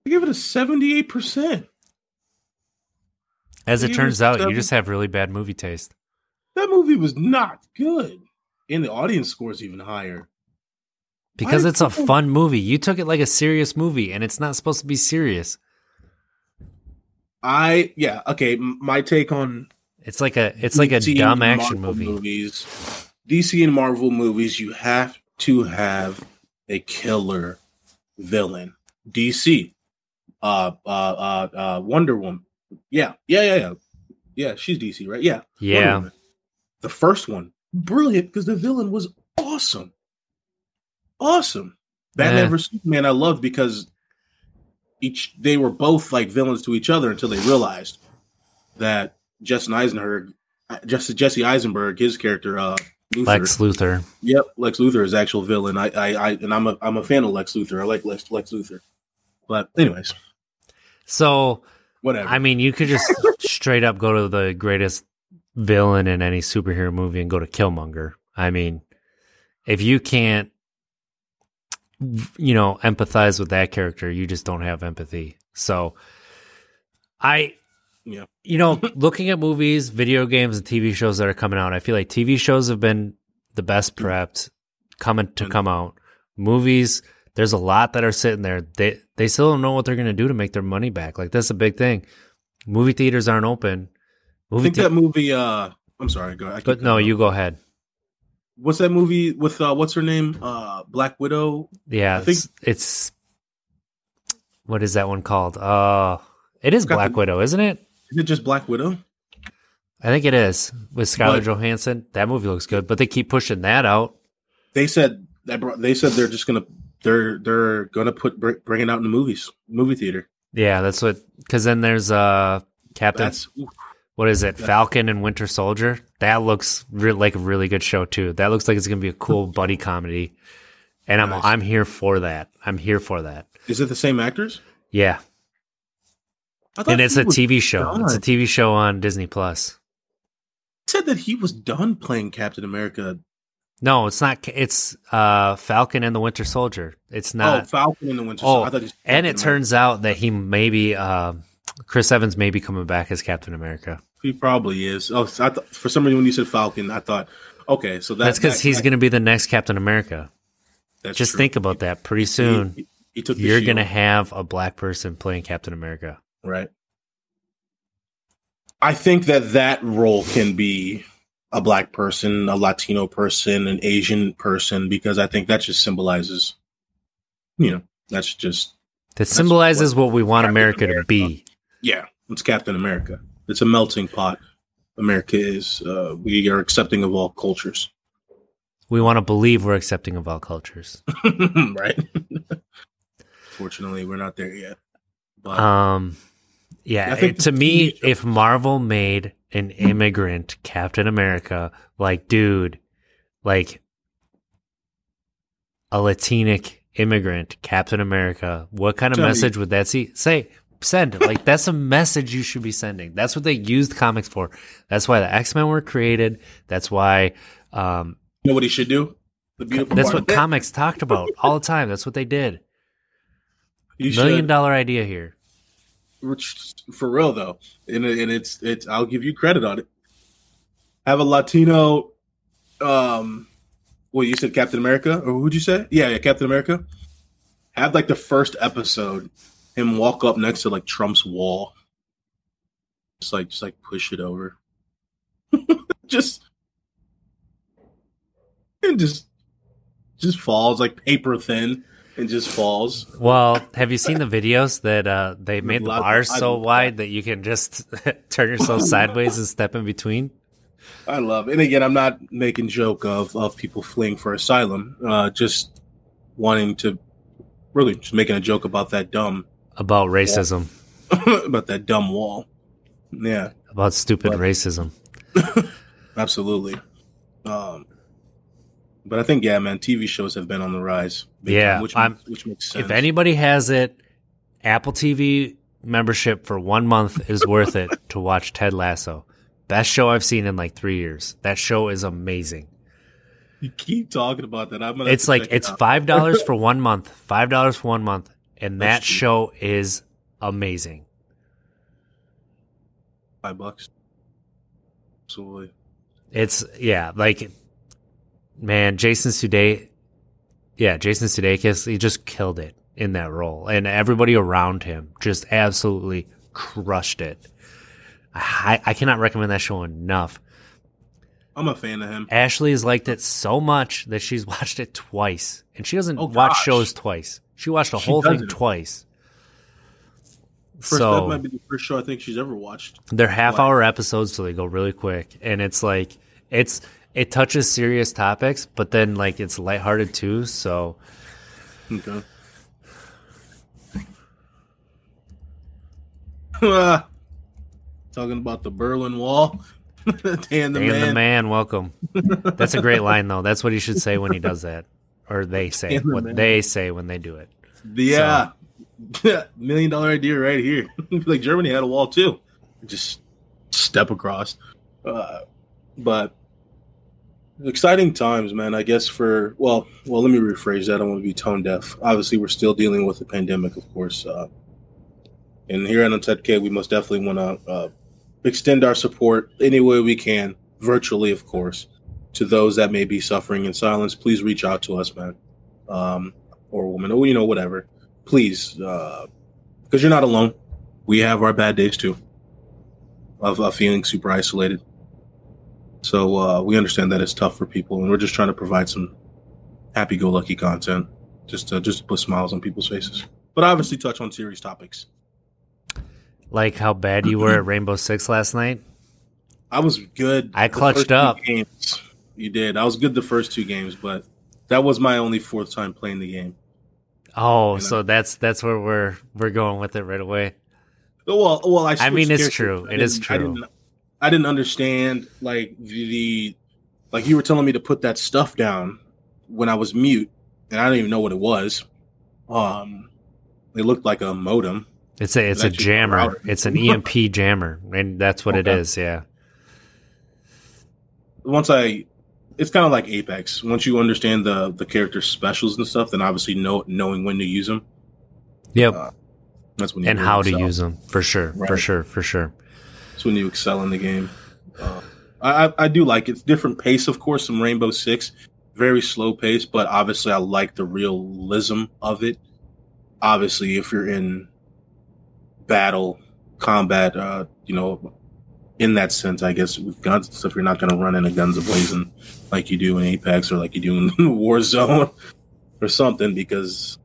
Speaker 3: I give it a seventy-eight percent.
Speaker 2: As it turns
Speaker 3: were
Speaker 2: out, you just have really bad movie taste.
Speaker 3: That movie was not good, and the audience score is even higher.
Speaker 2: Because
Speaker 3: did
Speaker 2: it's a fun movie. You took it like a serious movie, and it's not supposed to be serious.
Speaker 3: I yeah okay. m- My take on
Speaker 2: It's like a it's like a
Speaker 3: DC
Speaker 2: dumb
Speaker 3: and
Speaker 2: action
Speaker 3: Marvel
Speaker 2: movie.
Speaker 3: Movies, DC and Marvel movies, you have to have a killer villain. DC, uh, uh, uh, uh Wonder Woman. Yeah, yeah, yeah, yeah. Yeah, she's DC, right? Yeah.
Speaker 2: Yeah,
Speaker 3: The first one, brilliant because the villain was awesome. Awesome. Batman vs Superman, I loved because each they were both like villains to each other until they realized that Jesse Eisenberg, Jesse Jesse Eisenberg, his character, uh, Luthor,
Speaker 2: Lex Luthor.
Speaker 3: yep, Lex Luthor is actual villain. I, I, I, and I'm a, I'm a fan of Lex Luthor. I like Lex, Lex Luthor. But anyways,
Speaker 2: So
Speaker 3: whatever.
Speaker 2: I mean, you could just straight up go to the greatest villain in any superhero movie and go to Killmonger. I mean, if you can't, you know, empathize with that character, you just don't have empathy. So, I,
Speaker 3: Yeah.
Speaker 2: you know, looking at movies, video games, and TV shows that are coming out, I feel like TV shows have been the best prepped coming to come out. Movies, there's a lot that are sitting there. They they still don't know what they're going to do to make their money back. Like that's a big thing. Movie theaters aren't open.
Speaker 3: I think that movie. Uh, I'm sorry. Go. Keep
Speaker 2: but no, you go ahead.
Speaker 3: What's that movie with? Uh, what's her name? Uh, Black Widow.
Speaker 2: Yeah,
Speaker 3: I think-
Speaker 2: it's, it's what is that one called? Uh it is Black
Speaker 3: the-
Speaker 2: Widow, isn't it?
Speaker 3: Is it just Black Widow?
Speaker 2: I think it is with Scarlett
Speaker 3: But-
Speaker 2: Johansson. That movie looks good, but they keep pushing that out.
Speaker 3: They said They said they're just gonna. They're they're gonna put br- bring it out in the movies, movie theater.
Speaker 2: Yeah, that's what. Because then there's uh Captain.
Speaker 3: That's
Speaker 2: what is it? Falcon and Winter Soldier. That looks re- like a really good show too. That looks like it's gonna be a cool buddy comedy, and I'm
Speaker 3: Nice.
Speaker 2: I'm here for that. I'm here for that.
Speaker 3: is it the same actors?
Speaker 2: Yeah, and it's a TV show. It's a. TV show on Disney Plus.
Speaker 3: said that he was done playing Captain America
Speaker 2: No, it's not. It's uh, Falcon and the Winter Soldier. It's
Speaker 3: oh,
Speaker 2: not.
Speaker 3: Falcon and the Winter
Speaker 2: Oh,
Speaker 3: Soldier. I thought you said
Speaker 2: and it turns out that he maybe uh, Chris Evans may be coming back as Captain America.
Speaker 3: He probably is. Oh, so th- for some reason when you said Falcon, I thought, okay, so that,
Speaker 2: That's because
Speaker 3: that-
Speaker 2: he's going to be the next Captain America.
Speaker 3: that's
Speaker 2: Just
Speaker 3: true.
Speaker 2: think about that. Pretty soon,
Speaker 3: He, he took the
Speaker 2: you're going to have a black person playing Captain America.
Speaker 3: Right. I think that that role can be a black person, a Latino person, an Asian person, because I think that just symbolizes, you know, that's just
Speaker 2: That symbolizes what we want
Speaker 3: Captain
Speaker 2: America to be.
Speaker 3: yeah, it's Captain America. It's a melting pot. America is. Uh, we are accepting of all cultures,
Speaker 2: We want to believe we're accepting of all cultures.
Speaker 3: right? Fortunately, we're not there yet. But
Speaker 2: Um, yeah, it- to me,
Speaker 3: show-
Speaker 2: if Marvel made an immigrant Captain America, like, dude, like a Latinic immigrant Captain America, what kind of
Speaker 3: Tell me.
Speaker 2: message would that see? Say, send. Like, that's a message you should be sending. That's what they used comics for. That's why the X Men were created. That's why, um,
Speaker 3: you know what he should do? The beautiful.
Speaker 2: that's what comics talked about all the time. That's what they did.
Speaker 3: He
Speaker 2: Million
Speaker 3: should-
Speaker 2: dollar idea here.
Speaker 3: For real though, and, and it's it's I'll give you credit on it. Have a Latino, um, well, you said Captain America, or who'd you say? Yeah, yeah, Captain America. Have like the first episode, him walk up next to like Trump's wall, just like just like push it over, just and just just falls like paper thin and just falls.
Speaker 2: Well, have you seen the videos that uh, they made the bars so wide that you can just turn yourself sideways and step in between?
Speaker 3: I love, and again, I'm not making joke of of people fleeing for asylum. Uh, just wanting to really just making a joke about that dumb
Speaker 2: About racism,
Speaker 3: about that dumb wall. Yeah,
Speaker 2: about stupid
Speaker 3: What?
Speaker 2: racism.
Speaker 3: absolutely. Um, but I think yeah, man, TV shows have been on the rise.
Speaker 2: Yeah,
Speaker 3: time, which
Speaker 2: I'm-
Speaker 3: which makes sense.
Speaker 2: If anybody has it, Apple TV membership for one month is worth it to watch Ted Lasso. Best show I've seen in like three years. That show is amazing.
Speaker 3: you keep talking about that, I'm gonna.
Speaker 2: It's like
Speaker 3: it
Speaker 2: it's five dollars for one month. Five dollars for one month, and that
Speaker 3: cheap.
Speaker 2: show is amazing.
Speaker 3: five bucks. Absolutely.
Speaker 2: It's yeah, like man, Jason Sudeikis. Yeah, Jason Sudeikis. He just killed it in that role, and everybody around him just absolutely crushed it. I, I cannot recommend that show enough.
Speaker 3: I'm a fan of him.
Speaker 2: Ashley has liked it so much that she's watched it twice, and she doesn't
Speaker 3: Oh,
Speaker 2: watch shows twice. She watched the
Speaker 3: She
Speaker 2: whole thing
Speaker 3: doesn't.
Speaker 2: twice.
Speaker 3: First,
Speaker 2: so
Speaker 3: that might be the first show I think she's ever watched.
Speaker 2: They're half-hour episodes, so they go really quick, and it's like it's it touches serious topics, but then like it's lighthearted too. So
Speaker 3: Okay. Talking about the Berlin Wall. Dan the
Speaker 2: Dan
Speaker 3: man.
Speaker 2: the man, welcome. That's a great line though. That's what he should say when he does that, or they say
Speaker 3: Dan
Speaker 2: what
Speaker 3: man.
Speaker 2: they say when they do it.
Speaker 3: Yeah. Million dollar idea right here. like Germany had a wall too. Just step across. Uh, but exciting times, man. I guess for well, well, let me rephrase that. I don't want to be tone deaf. Obviously, we're still dealing with the pandemic, of course. Uh, and here at Untapped Keg, we most definitely want to uh, extend our support any way we can, virtually, of course, to those that may be suffering in silence. Please reach out to us, man, um, or woman, or you know, whatever. Please, because you're not alone. We have our bad days too, of, of feeling super isolated. So uh, we understand that it's tough for people, and we're just trying to provide some happy-go-lucky content, just to, just to put smiles on people's faces. But obviously, touch on serious topics.
Speaker 2: Like how bad you were at Rainbow Six last night.
Speaker 3: I was good.
Speaker 2: I clutched up.
Speaker 3: Games. You did. I was good the first two games, but that was my only fourth time playing the game.
Speaker 2: Oh,
Speaker 3: know.
Speaker 2: so that's that's where we're we're going with it right away.
Speaker 3: Well, well, I.
Speaker 2: I mean, it's true.
Speaker 3: I
Speaker 2: It is true.
Speaker 3: I didn't understand like the, like you were telling me to put that stuff down when I was mute, and I didn't even know what it was. Um, it looked like a modem.
Speaker 2: It's a it's a jammer. It's an EMP jammer, and that's what it
Speaker 3: Okay.
Speaker 2: is. Yeah.
Speaker 3: Once I it's kind of like Apex. Once you understand the the character specials and stuff, then obviously know knowing when to use them.
Speaker 2: Yep.
Speaker 3: Uh, That's when you
Speaker 2: and how to use them for sure, for sure, for sure.
Speaker 3: That's when you excel in the game. Uh, I, I I do like it. It's different pace, of course, from Rainbow Six. Very slow pace, but obviously I like the realism of it. Obviously, if you're in battle, combat, uh, you know, in that sense, I guess with guns and stuff, you're not going to run into guns ablazing like you do in Apex or like you do in Warzone or something because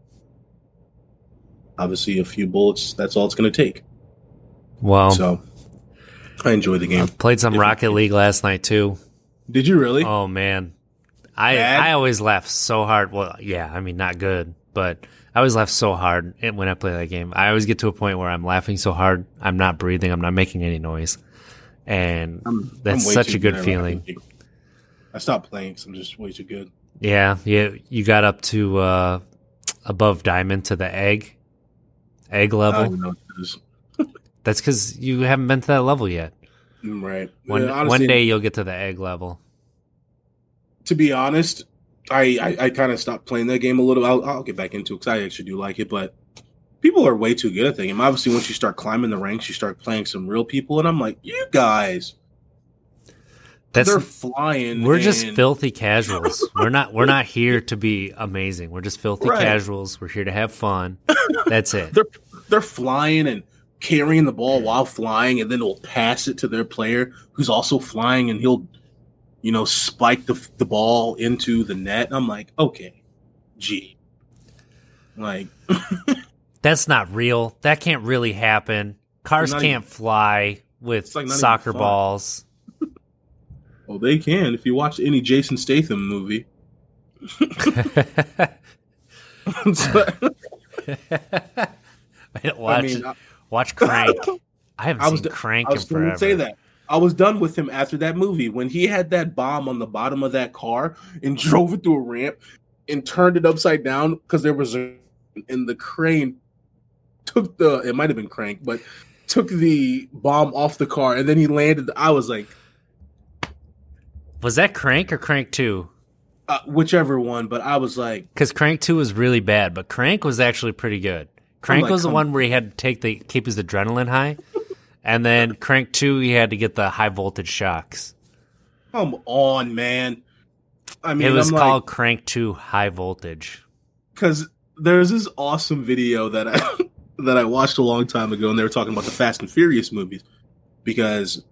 Speaker 3: obviously a few bullets, that's all it's going to take.
Speaker 2: Wow.
Speaker 3: So I enjoy the game.
Speaker 2: I played some Rocket. League last night too.
Speaker 3: Did you really?
Speaker 2: Oh man, I
Speaker 3: Bad?
Speaker 2: I always laugh so hard. Well, yeah, I mean not good, but I always laugh so hard when I play that game. I always get to a point where I'm laughing so hard, I'm not breathing, I'm not making any noise, and
Speaker 3: I'm,
Speaker 2: that's
Speaker 3: way
Speaker 2: such a good feeling.
Speaker 3: I stopped playing because I'm just way too good.
Speaker 2: Yeah, yeah, you got up to uh above diamond to the egg egg
Speaker 3: I don't
Speaker 2: level.
Speaker 3: even know what it is.
Speaker 2: That's because you haven't been to that level yet.
Speaker 3: Mm, Right.
Speaker 2: One
Speaker 3: Yeah, honestly,
Speaker 2: one day you'll get to the egg level.
Speaker 3: to be honest, I I, I kind of stopped playing that game a little. I'll, I'll get back into it because I actually do like it, but people are way too good at that game. Obviously, once you start climbing the ranks, you start playing some real people, and I'm like, you guys,
Speaker 2: That's
Speaker 3: they're flying.
Speaker 2: We're just filthy casuals. we're not we're not here to be amazing. We're just filthy
Speaker 3: Right.
Speaker 2: casuals. We're here to have fun. That's it.
Speaker 3: They're they're flying and carrying the ball while flying, and then they'll pass it to their player who's also flying, and he'll, you know, spike the the ball into the net. I'm like, okay, gee, like
Speaker 2: That's not real. That can't really happen. Cars can't fly with
Speaker 3: like
Speaker 2: soccer balls.
Speaker 3: well, oh, they can if you watch any Jason Statham movie.
Speaker 2: I watch
Speaker 3: I mean, I,
Speaker 2: watch Crank. I haven't
Speaker 3: I was
Speaker 2: seen Crank
Speaker 3: I
Speaker 2: in
Speaker 3: was going
Speaker 2: forever.
Speaker 3: say that. I was done with him after that movie when he had that bomb on the bottom of that car and drove it through a ramp and turned it upside down because there was a and the crane took the it might have been crank but took the bomb off the car and then he landed. I was like,
Speaker 2: Was that Crank or Crank Two?
Speaker 3: uh, whichever one, but I was like,
Speaker 2: Because Crank Two was really bad, but Crank was actually pretty good. Crank
Speaker 3: like,
Speaker 2: was the one where he had to take the keep his adrenaline high, and then Crank Two he had to get the high voltage shocks.
Speaker 3: come on, man. I mean,
Speaker 2: it was
Speaker 3: I'm like-
Speaker 2: called Crank Two High Voltage.
Speaker 3: because there's this awesome video that I that I watched a long time ago, and they were talking about the Fast and Furious movies because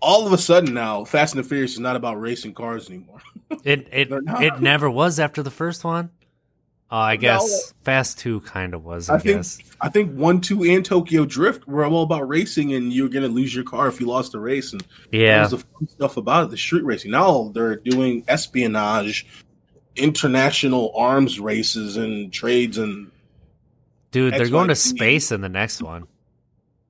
Speaker 3: all of a sudden now Fast and the Furious is not about racing cars anymore.
Speaker 2: It it it never was after the first one. Uh, I guess Fast Two kind of was. I,
Speaker 3: I think
Speaker 2: guess.
Speaker 3: I think one, two, and Tokyo Drift were all about racing, and you're gonna lose your car if you lost the race, and that
Speaker 2: Yeah,
Speaker 3: was the fun stuff about it, the street racing. Now they're doing espionage, international arms races, and trades and
Speaker 2: dude, they're going to space in the next one.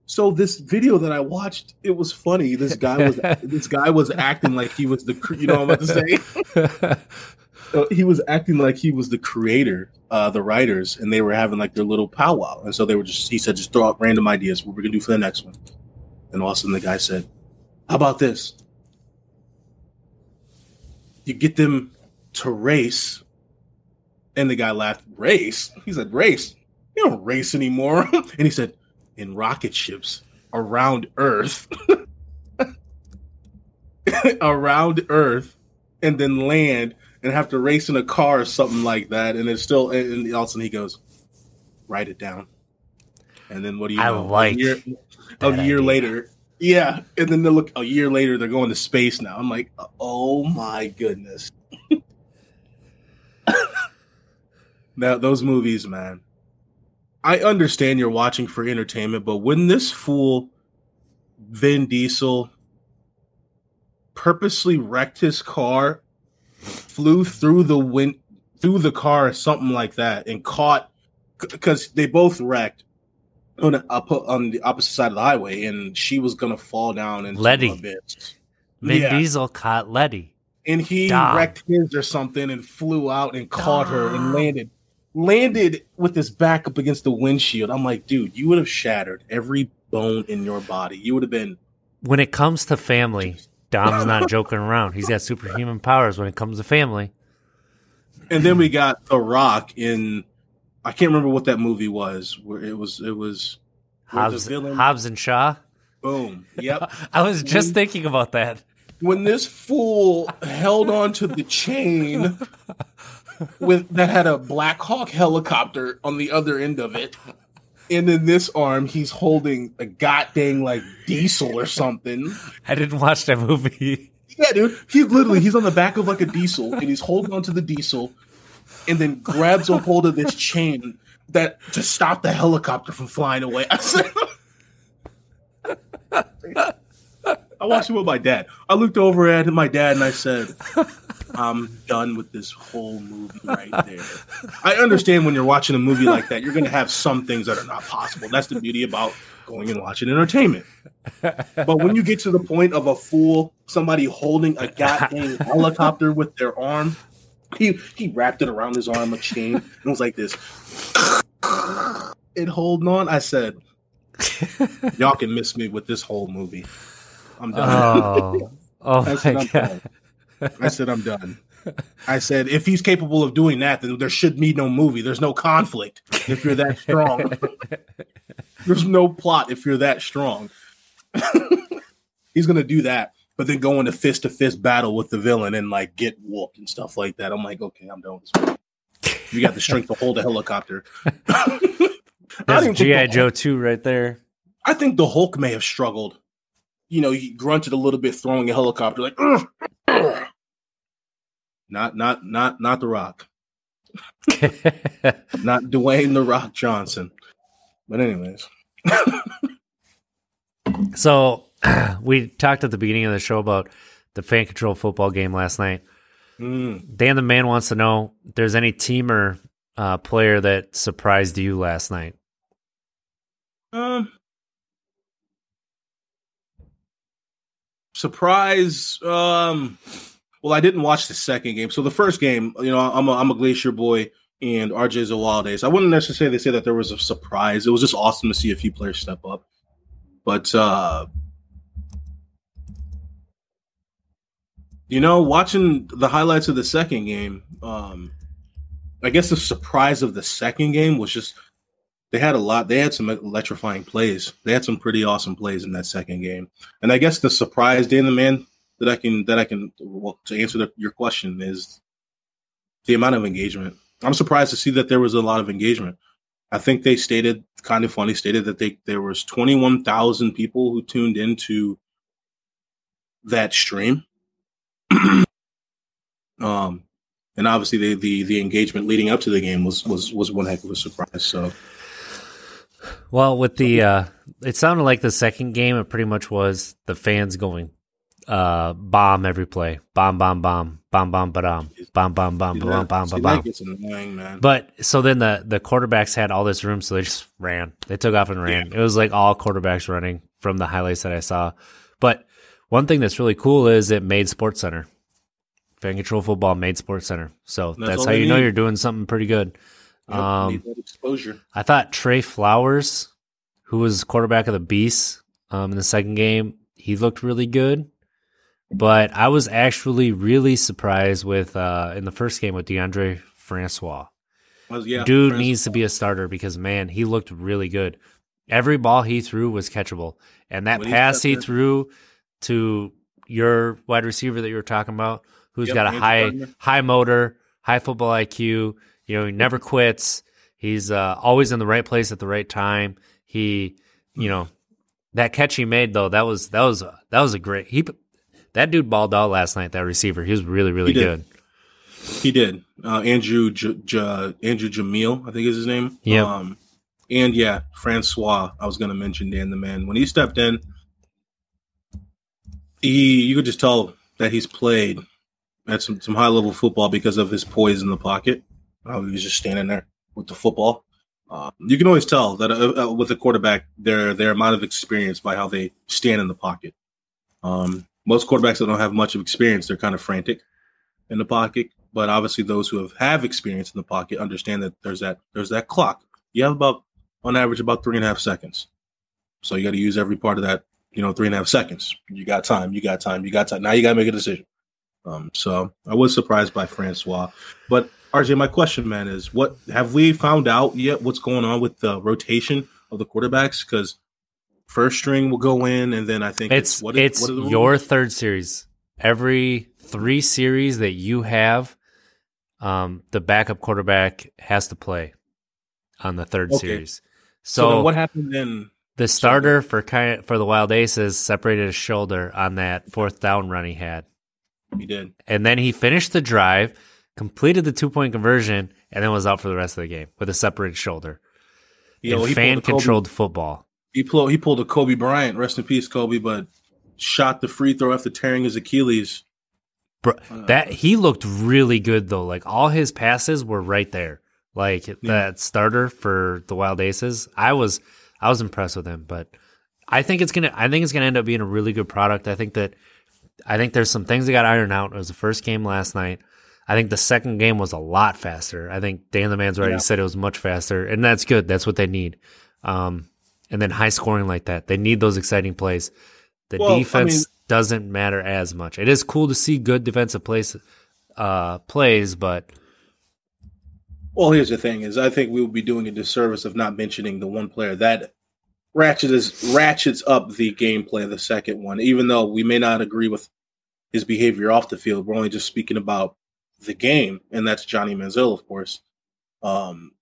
Speaker 3: So this video that I watched, it was funny. This guy was this guy was acting like he was the you know what I'm about to say. So he was acting like he was the creator, uh, the writers, and they were having like their little powwow. And so they were just he said just throw out random ideas what we're gonna do for the next one. And all of a sudden the guy said, "How about this? You get them to race." And the guy laughed. Race? He said, "Race? You don't race anymore." and he said, "In rocket ships around Earth." around Earth and then land and have to race in a car or something like that. And it's still, and, all of a sudden he goes, write it down. And then what do you
Speaker 2: I
Speaker 3: know?
Speaker 2: like
Speaker 3: a year, a year
Speaker 2: idea.
Speaker 3: later. Yeah. And then they look a year later, they're going to space now. I'm like, oh my goodness. now, those movies, man. I understand you're watching for entertainment, but when this fool, Vin Diesel, purposely wrecked his car, flew through the wind, through the car, or something like that, and caught because they both wrecked on the, on the opposite side of the highway, and she was gonna fall down and
Speaker 2: Letty. Vin
Speaker 3: Yeah.
Speaker 2: Diesel caught Letty.
Speaker 3: And he
Speaker 2: Dom.
Speaker 3: wrecked his or something and flew out and caught her and landed. Landed with his back up against the windshield. I'm like, dude, you would have shattered every bone in your body. You would have been
Speaker 2: When it comes to family, Dom's not joking around. He's got superhuman powers when it comes to family.
Speaker 3: And then we got The Rock in I can't remember what that movie was. Where it was it was
Speaker 2: Hobbs, Hobbs and Shaw.
Speaker 3: boom. Yep.
Speaker 2: I was just
Speaker 3: When-
Speaker 2: thinking about that.
Speaker 3: when this fool held on to the chain with that had a Black Hawk helicopter on the other end of it. And in this arm, he's holding a goddamn like diesel or something.
Speaker 2: I didn't watch that movie.
Speaker 3: Yeah, dude. He's literally he's on the back of like a diesel and he's holding onto the diesel and then grabs a hold of this chain that to stop the helicopter from flying away. I said I watched it with my dad. I looked over at my dad and I said, I'm done with this whole movie right there. I understand when you're watching a movie like that, you're going to have some things that are not possible. That's the beauty about going and watching entertainment. But when you get to the point of a fool, somebody holding a goddamn helicopter with their arm, he he wrapped it around his arm a chain and was like this, and holding on. I said, "Y'all can miss me with this whole movie. I'm done."
Speaker 2: Oh, oh my god!
Speaker 3: done. I said, I'm done. I said, if he's capable of doing that, then there should be no movie. There's no conflict if you're that strong. There's no plot if you're that strong. he's gonna do that, but then go into fist to fist battle with the villain and like get whooped and stuff like that. I'm like, okay, I'm done with this. movie. You got the strength to hold a helicopter.
Speaker 2: That's GI Joe two right there.
Speaker 3: I think the Hulk may have struggled. You know, he grunted a little bit throwing a helicopter, like. Not not not not the Rock, not Dwayne the Rock Johnson. But anyways,
Speaker 2: so we talked at the beginning of the show about the fan control football game last night.
Speaker 3: mm,
Speaker 2: Dan the man wants to know if there's any team or uh, player that surprised you last night.
Speaker 3: um, surprise. Um, well, I didn't watch the second game, so the first game, you know, I'm a, I'm a Glacier boy and RJ Zawalde. So I wouldn't necessarily say that there was a surprise. It was just awesome to see a few players step up. But uh you know, watching the highlights of the second game, um I guess the surprise of the second game was just they had a lot. They had some electrifying plays. They had some pretty awesome plays in that second game. And I guess the surprise, Dan the man, that I can that I can well, to answer the, your question is the amount of engagement. I'm surprised to see that there was a lot of engagement. I think they stated, kind of funny, stated that they there was 21,000 people who tuned into that stream. um, and obviously the, the the engagement leading up to the game was was was one heck of a surprise. So
Speaker 2: Well, with the uh, it sounded like the second game. It pretty much was the fans going uh, bomb every play, bomb, bomb, bomb, bomb, bomb, ba-dum, bomb, bomb, bomb,
Speaker 3: see
Speaker 2: bomb,
Speaker 3: that-
Speaker 2: bomb, bomb, bomb.
Speaker 3: gets annoying, man.
Speaker 2: But so then the the quarterbacks had all this room, so they just ran. They took off and ran. It was like all quarterbacks running from the highlights that I saw. But one thing that's really cool is it made SportsCenter. Fan Control Football made SportsCenter, so
Speaker 3: That's
Speaker 2: that's, how you know you're doing something pretty good.
Speaker 3: Yep,
Speaker 2: um,
Speaker 3: need exposure.
Speaker 2: I thought Trey Flowers, who was quarterback of the Beasts um, in the second game, he looked really good. But I was actually really surprised with uh, in the first game with Deondre Francois.
Speaker 3: Was- yeah,
Speaker 2: Dude
Speaker 3: Francis-
Speaker 2: needs to be a starter because man, he looked really good. Every ball he threw was catchable, and that
Speaker 3: When
Speaker 2: pass he
Speaker 3: in-
Speaker 2: threw to your wide receiver that you were talking about, who's
Speaker 3: Yep,
Speaker 2: got a high
Speaker 3: Gardner.
Speaker 2: high motor, high football IQ. You know, he never quits. He's uh, always in the right place at the right time. He, you know, that catch he made though that was that was that was a great he that dude balled out last night. That receiver, he was really really good.
Speaker 3: He did. Uh, Andrew J- J- Andrew Jamil, I think is his name.
Speaker 2: Yeah.
Speaker 3: Um, and yeah, Francois. I was going to mention Dan the man when he stepped in. He, you could just tell that he's played at some some high level football because of his poise in the pocket. Uh, he was just standing there with the football. Uh, you can always tell that uh, uh, with a quarterback, their their amount of experience by how they stand in the pocket. Um, most quarterbacks that don't have much of experience, they're kind of frantic in the pocket. But obviously, those who have have experience in the pocket understand that there's that there's that clock. You have about on average about three and a half seconds, so you got to use every part of that you know, three and a half seconds. You got time. You got time. You got time. Now you got to make a decision. Um, so I was surprised by Francois, but RJ, my question, man, is what have we found out yet? What's going on with the rotation of the quarterbacks? Because first string will go in, and then I think
Speaker 2: it's
Speaker 3: it's, what
Speaker 2: it's
Speaker 3: what
Speaker 2: your third series. Every three series that you have, um, the backup quarterback has to play on the third
Speaker 3: Okay.
Speaker 2: series.
Speaker 3: So,
Speaker 2: So,
Speaker 3: what happened then?
Speaker 2: the starter for kind for the Wild Aces separated his shoulder on that fourth down run he had,
Speaker 3: He did.
Speaker 2: and then he finished the drive, completed the two point conversion, and then was out for the rest of the game with a separated shoulder.
Speaker 3: You know,
Speaker 2: fan
Speaker 3: pulled a Kobe-
Speaker 2: controlled football.
Speaker 3: He pulled he pulled a Kobe Bryant, rest in peace, Kobe, but shot the free throw after tearing his Achilles.
Speaker 2: Bro,
Speaker 3: Uh,
Speaker 2: that he looked really good though. Like all his passes were right there. Like that starter for the Wild Aces, I was I was impressed with him. But I think it's gonna I think it's gonna end up being a really good product. I think that I think there's some things that got ironed out. It was the first game last night. I think the second game was a lot faster. I think Dan the Man's already
Speaker 3: Yeah.
Speaker 2: said it was much faster, and that's good. That's what they need. Um, and then high scoring like that, they need those exciting plays. The
Speaker 3: Well, I
Speaker 2: defense
Speaker 3: mean-
Speaker 2: doesn't matter as much. It is cool to see good defensive plays, uh, plays, but
Speaker 3: Well, here's the thing: is I think we would be doing a disservice of not mentioning the one player that ratchets ratchets up the gameplay of the second one. Even though we may not agree with his behavior off the field, we're only just speaking about the game, and that's Johnny Manziel, of course. Um,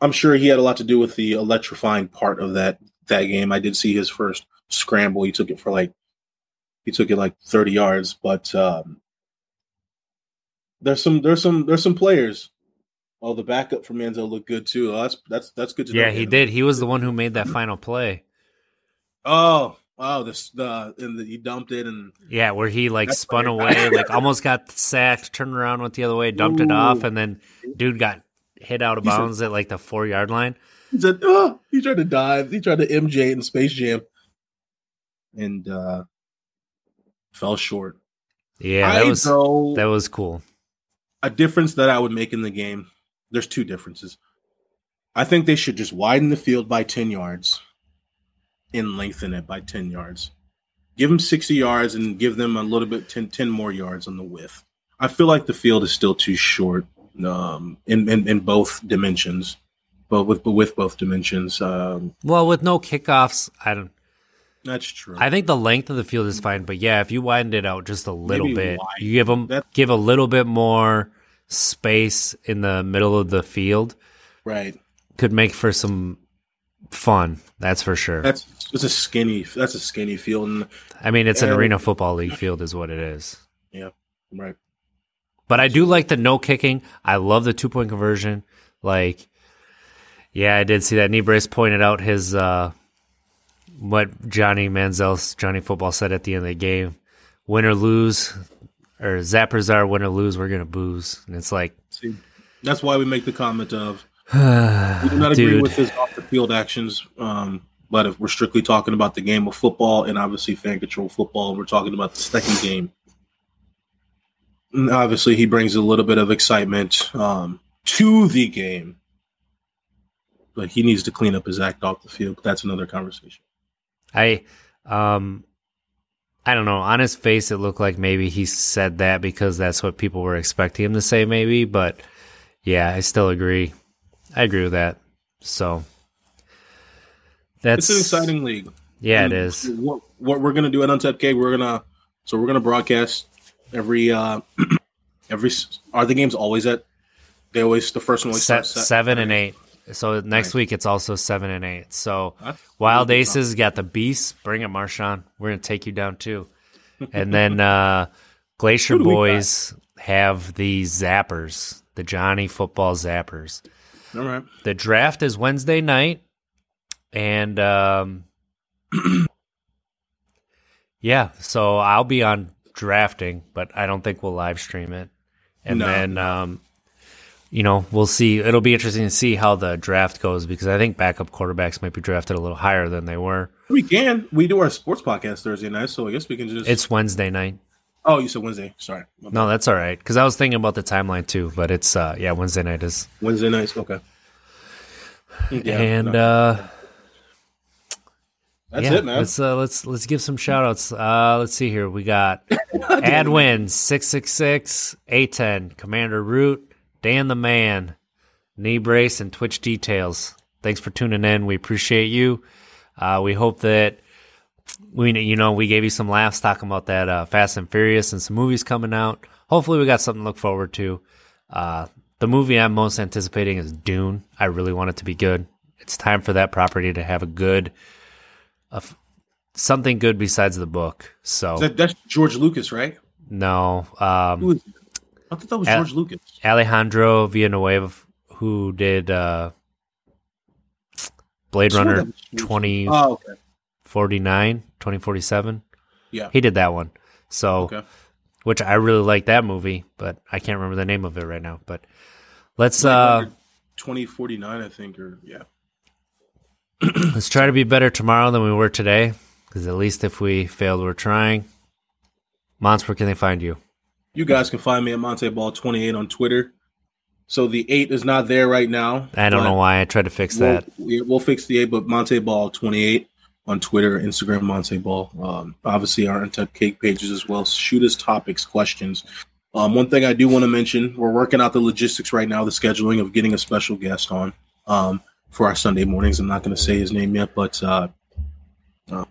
Speaker 3: I'm sure he had a lot to do with the electrifying part of that that game. I did see his first scramble; he took it for like he took it like 30 yards, but um, there's some there's some there's some players. Oh, the backup for Manziel looked good too. Oh, that's that's that's good to know.
Speaker 2: yeah, he did. He was the one who made that final play.
Speaker 3: Oh, wow! This the and the, he dumped it and
Speaker 2: Yeah, where he like spun
Speaker 3: right.
Speaker 2: away, like almost got sacked, turned around, went the other way, dumped it off, and then dude got hit out of
Speaker 3: He said-
Speaker 2: bounds at like the four yard line.
Speaker 3: he said, "Oh!" He tried to dive. He tried to MJ in Space Jam, and uh fell short.
Speaker 2: Yeah, that
Speaker 3: I,
Speaker 2: was that was cool.
Speaker 3: a difference that I would make in the game. There's two differences. I think they should just widen the field by 10 yards and lengthen it by 10 yards. Give them 60 yards and give them a little bit 10, 10 more yards on the width. I feel like the field is still too short um, in, in, in both dimensions, but with but with both dimensions. Um,
Speaker 2: Well, with no kickoffs, I don't.
Speaker 3: that's true.
Speaker 2: I think the length of the field is fine, but yeah, if you widen it out just a little
Speaker 3: Maybe
Speaker 2: bit,
Speaker 3: wide.
Speaker 2: you give them
Speaker 3: That-
Speaker 2: give a little bit more space in the middle of the field,
Speaker 3: right.
Speaker 2: could make for some fun. That's for sure.
Speaker 3: That's it's a skinny. That's a skinny field. And,
Speaker 2: I mean, it's an arena football league field, is what it is. Yeah.
Speaker 3: Right.
Speaker 2: But I do like the no kicking. I love the two point conversion. Like, yeah, I did see that. Knee Brace pointed out his uh, what Johnny Manziel's Johnny Football said at the end of the game: "Win or lose, or zappers are win or lose, we're gonna booze." And it's like,
Speaker 3: See, that's why we make the comment of We do not agree
Speaker 2: dude,
Speaker 3: with his off the field actions, um, but if we're strictly talking about the game of football and obviously fan control football, we're talking about the second game. Obviously, he brings a little bit of excitement um, to the game, but he needs to clean up his act off the field. But that's another conversation.
Speaker 2: I, um, I don't know. On his face, it looked like maybe he said that because that's what people were expecting him to say, maybe. But yeah, I still agree. I agree with that. So that's
Speaker 3: It's an exciting league.
Speaker 2: Yeah,
Speaker 3: And
Speaker 2: it is.
Speaker 3: What, what we're gonna do at Untapped K, we're gonna so we're gonna broadcast every uh every. Are the games always at? They always the first one always
Speaker 2: Se- seven and eight. So next
Speaker 3: Right.
Speaker 2: week it's also seven and eight. So
Speaker 3: That's
Speaker 2: Wild Aces got the Beasts. Bring it, Marshawn. We're gonna take you down too. And then uh, Glacier
Speaker 3: Who do we got?
Speaker 2: Boyz have the Zappers, the Johnny Football Zappers.
Speaker 3: All right.
Speaker 2: The draft is Wednesday night, and um, yeah, so I'll be on drafting, but I don't think we'll live stream it. And
Speaker 3: No,
Speaker 2: then, um, you know, we'll see. It'll be interesting to see how the draft goes because I think backup quarterbacks might be drafted a little higher than they were.
Speaker 3: We can. We do our sports podcast Thursday night, so I guess we can just.
Speaker 2: It's Wednesday night.
Speaker 3: oh, you said Wednesday. Sorry,
Speaker 2: No, that's all right because I was thinking about the timeline too, but it's uh, yeah, Wednesday night is
Speaker 3: Wednesday nights. Okay. Yeah,
Speaker 2: and
Speaker 3: no.
Speaker 2: uh
Speaker 3: That's
Speaker 2: yeah,
Speaker 3: it, man.
Speaker 2: Let's uh, let's let's give some shout outs. Uh, let's see here. We got Adwin six six six A ten Commander Root Dan the Man Knee Brace and Twitch Details. Thanks for tuning in. We appreciate you. Uh, we hope that we you know we gave you some laughs talking about that uh, Fast and Furious and some movies coming out. Hopefully, we got something to look forward to. Uh, the movie I'm most anticipating is Dune. I really want it to be good. It's time for that property to have a good f- something good besides the book. So
Speaker 3: That, that's George Lucas, right?
Speaker 2: no, um?
Speaker 3: I thought that was George Lucas.
Speaker 2: Alejandro Villanueva, who did uh, Blade Runner
Speaker 3: George-
Speaker 2: 2049,
Speaker 3: Oh, okay.
Speaker 2: 2047.
Speaker 3: Yeah.
Speaker 2: He did that one. So,
Speaker 3: Okay.
Speaker 2: which I really like that movie, but I can't remember the name of it right now. But let's uh
Speaker 3: 2049, I think, or yeah.
Speaker 2: let's try to be better tomorrow than we were today. Because at least if we failed, we're trying. Mons, where can they find you?
Speaker 3: You guys can find me at Monteeball28 on Twitter. So the eight is not there right now.
Speaker 2: I don't know why I tried to fix
Speaker 3: We'll,
Speaker 2: that.
Speaker 3: we- we'll fix the eight, but Monteeball28 on Twitter, Instagram, Monteeball. Um, obviously, our Untapped Keg pages as well. Shoot us topics, questions. Um, one thing I do want to mention: we're working out the logistics right now, the scheduling of getting a special guest on um, for our Sunday mornings. I'm not going to say his name yet, but uh, uh,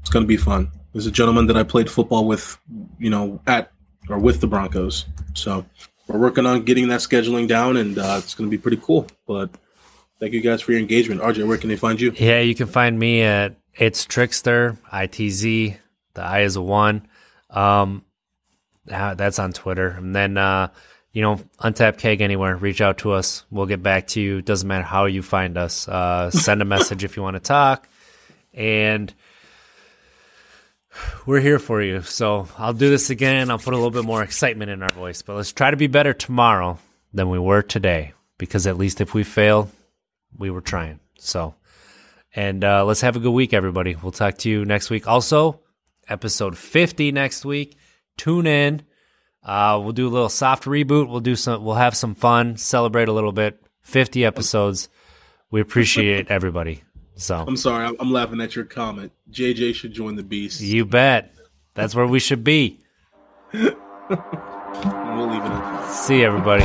Speaker 3: it's going to be fun. There's a gentleman that I played football with, you know, at or with the Broncos. So we're working on getting that scheduling down, and uh, it's going to be pretty cool. But thank you guys for your engagement. RJ, where can they find you?
Speaker 2: Yeah, you can find me at it's Trickster ITZ. The I is a one. Um, ah, that's on Twitter, and then uh, you know, untap keg anywhere. Reach out to us. We'll get back to you. Doesn't matter how you find us. Uh, send a message if you want to talk, and we're here for you. So I'll do this again. I'll put a little bit more excitement in our voice, but let's try to be better tomorrow than we were today. Because at least if we fail, we were trying. So. And uh, let's have a good week, everybody. We'll talk to you next week. Also, episode 50 next week. Tune in. Uh, we'll do a little soft reboot. We'll do some. We'll have some fun. Celebrate a little bit. 50 episodes. We appreciate everybody. So
Speaker 3: I'm sorry, I'm, I'm laughing at your comment. JJ should join the beast.
Speaker 2: you bet. That's where we should be.
Speaker 3: We'll leave it at that.
Speaker 2: See everybody.